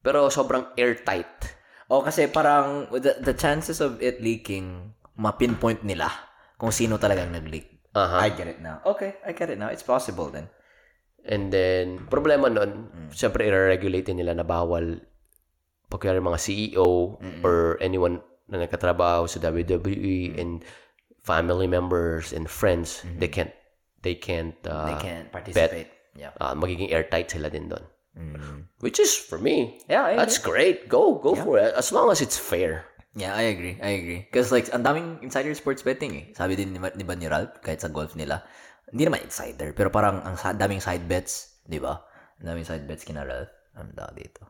Pero sobrang airtight. O kasi parang the, the chances of it leaking, ma-pinpoint nila kung sino talagang nag-leak. Aha. I get it now. Okay, I get it now. It's possible then. And then, problema nun, syempre, i-regulate nila na bawal pag kaya mga CEO or anyone na nagkatrabaho sa WWE and family members and friends, they can't, they can't, uh, They can participate. Yeah. uh, magiging airtight sila din doon. Which is, for me, Yeah, I that's great. Go, go for it. As long as it's fair. Yeah, I agree. I agree. Because like, ang daming insider sports betting eh. Sabi din ni, ni ba ni Ralph, kahit sa golf nila, hindi naman insider, pero parang ang daming side bets, di ba? Ang daming side bets kina Ralph. Ano tawag dito?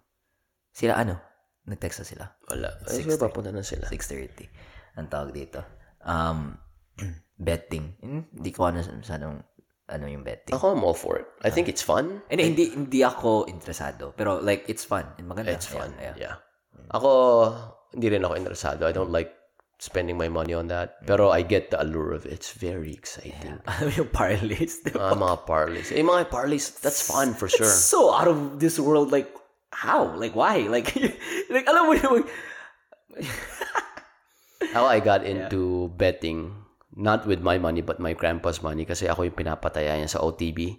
Sila ano? Nag-text na sila. Wala. Ay, sure, papunta na sila. 6.30. Ang tawag dito. Um, betting. Hmm, Hindi ko ano sa anong, ano yung betting. Ako, I'm all for it. I think it's fun. Hindi, hindi, hindi ako interesado. Pero like, it's fun. And maganda. It's fun. Yeah. Yeah. Ako, hindi rin ako interesado. I don't like spending my money on that. Pero I get the allure of it. It's very exciting. Alam mo yung parlays, di ba? Ah, mga parlays. Eh, mga parlays, that's fun for sure. so out of this world like how like why like like alam mo yung How I got into betting, not with my money, but my grandpa's money kasi ako yung pinapataya niya sa OTB.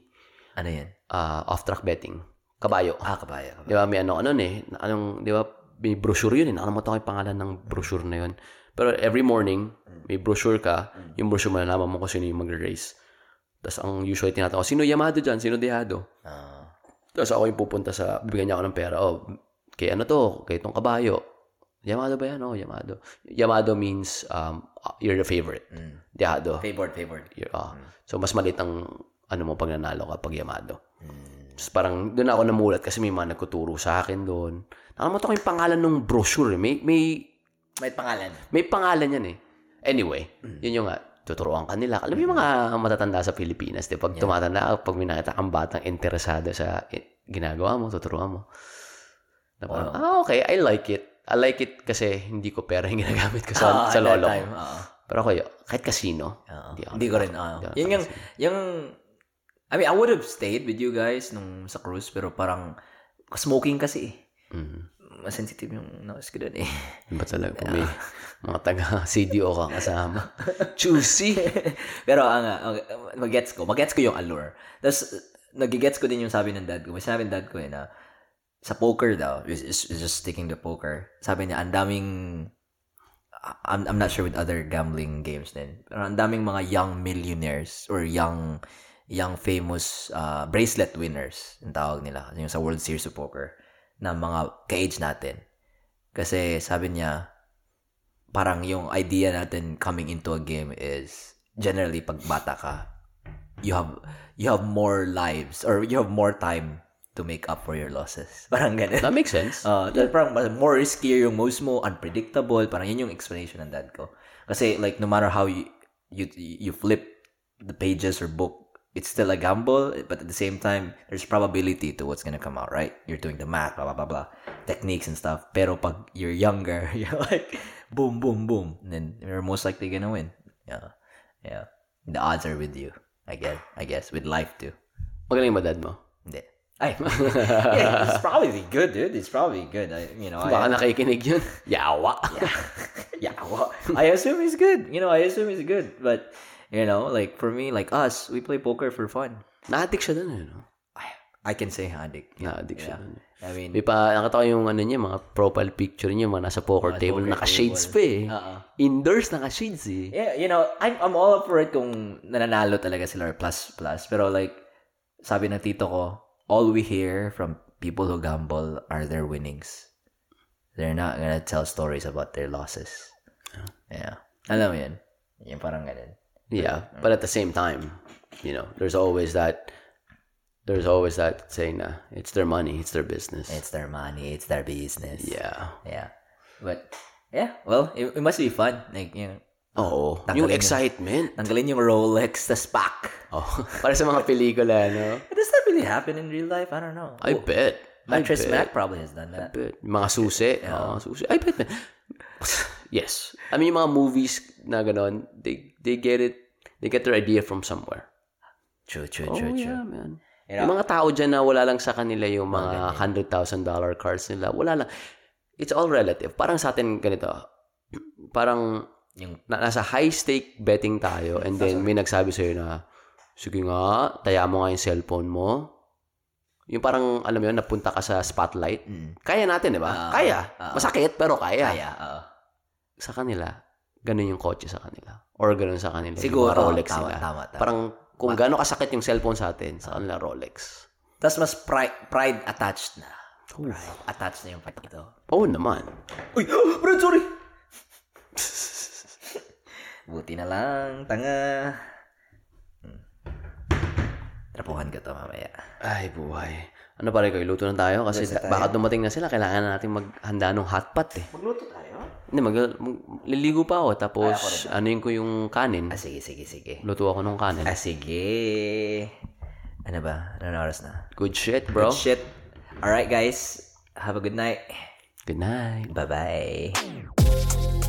ano yan ah off-track betting. Kabayo. ah kabaya kabaya Di ba, may ano, ano eh. Anong, di ba, may brochure yun eh. Nakalimutan ko yung pangalan ng brochure na yun. Pero every morning, may brochure ka. Yung brochure malalaman mo kung sino yung mag-race. Tapos ang usually tinatanong sino Yamado dyan? Sino Dehado? Ah, Tapos ako yung pupunta sa, bibigyan niya ako ng pera. Oh, kay ano to? Kay itong kabayo. Yamado ba yan? Oh, Yamado. Yamado means um, you're the favorite. Dehado. favored favored You're, ah. So, mas malit ang ano mo pag nanalo ka pag Yamado. Tapos parang doon ako namulat kasi may mga nagkuturo sa akin doon. Nakalimutan ko yung pangalan ng brochure. eh. May, may, may pangalan may pangalan yan eh. Anyway, yun yung nga, tuturuan ka nila. Alam mo yung mga matatanda sa Pilipinas, di, pag tumatanda, ka, pag may nakita kang batang interesado sa i- ginagawa mo, tuturuan mo. Na parang, ah, okay, I like it. I like it kasi hindi ko pera yung ginagamit ko sa, Ah, sa lolo time, oo. Pero ako, kahit casino. Oo. Hindi ako Hindi ko rin. ah. Ako yun yung, yung, I mean, I would have stayed with you guys nung sa cruise, pero parang, smoking kasi eh. Mm. Mas sensitive yung nose ko dun eh. Ba talaga? Kung may mga taga-CDO ka kasama. Juicy! pero ang okay, magets ko, magets ko yung allure. Tapos, nagigets ko din yung sabi ng dad ko. May sinabi ng dad ko eh na, sa poker daw, is, is, is just sticking to poker, sabi niya, ang daming, I'm, I'm not sure with other gambling games din, pero ang daming mga young millionaires or young young famous uh, bracelet winners, yung tawag nila, yung sa World Series of Poker, na mga ka-age natin. Kasi sabi niya, parang yung idea natin coming into a game is generally pag bata ka, you have you have more lives or you have more time to make up for your losses. Parang ganun. That makes sense. Uh, dahil parang more riskier yung most mo, unpredictable. Parang yun yung explanation ng dad ko. Kasi like no matter how you you, you flip the pages or book, it's still a gamble, but at the same time, there's probability to what's gonna come out, right? You're doing the math, blah, blah, blah, blah, techniques and stuff. Pero pag you're younger, you're like, boom, boom, boom. And then you're most likely gonna win. Yeah. Yeah. The odds are with you. I guess. I guess. With life too. Magaling ba dad mo? Ay, yeah, it's probably good, dude. It's probably good. I, you know, Baka I, nakikinig yun. Yawa. yeah, well, I assume he's good. You know, I assume he's good. But, you know, like, for me, like us, we play poker for fun. Na-addict siya dun eh. No? I can say addict. Na-addict siya Yeah. dun. I mean, May pa, nakita ko yung ano niya, mga profile picture niya, mga nasa poker Mga table, poker naka-shades table. pa eh. Oo. Indoors, naka-shades eh. yeah, you know, I'm, I'm all up for it kung nananalo talaga sila or plus plus. Pero like, sabi ng tito ko, all we hear from people who gamble are their winnings. They're not gonna tell stories about their losses. Yeah. Alam mo yun? Yung parang ganun. Yeah, but at the same time, you know, there's always that, there's always that saying na, it's their money, it's their business. It's their money, it's their business. yeah. Yeah. But, yeah, well, it, it must be fun. Like, you know, Oo. Tanggalin Yung yun. excitement. tanggalin yung Rolex, tas pack. Oh, para sa mga pelikula, no? Does that really happen in real life? I don't know. I bet. I Mattress bet. Mac probably has done that. bet. Mga susi. Yeah. susi. I bet, man. yes. I mean, yung mga movies na ganon, they, they get it, they get their idea from somewhere. True, true, Oh, true, true. yeah, man. You know? Yung mga tao dyan na wala lang sa kanila yung mga $100,000 cards nila. Wala lang. It's all relative. Parang sa atin ganito. Parang Yung, na, nasa high stake betting tayo and then may nagsabi sa'yo na sige nga, taya mo nga yung cellphone mo. Yung parang, alam mo yun, napunta ka sa spotlight. Kaya natin, di ba? Ah, kaya. ah. Masakit, pero kaya. kaya, oo. Sa kanila, ganun yung kotse sa kanila. Or ganun sa kanila. Siguro, yung Rolex tama, nila. tama, tama. Parang, kung gano'ng kasakit yung cellphone sa atin, sa kanila Rolex. Tapos mas pride, pride attached na. Pride attached na yung part ito. Oo naman. Uy, bro, sorry! Buti na lang, tanga. Hmm. Trapuhan ko to mamaya. Ay, buhay. Ano pare ko, iluto na tayo kasi tayo. baka dumating na sila. Kailangan na natin maghanda ng hot pot eh. Magluto tayo? Hindi, mag, mag- liligo pa ako. Tapos, ano yung ko yung kanin. Ah, sige, sige, sige. Luto ako ng kanin. Ah, sige. Ano ba? Anong oras na? Good shit, bro. Shit. Alright, guys. Have a good night. Good night. Bye-bye.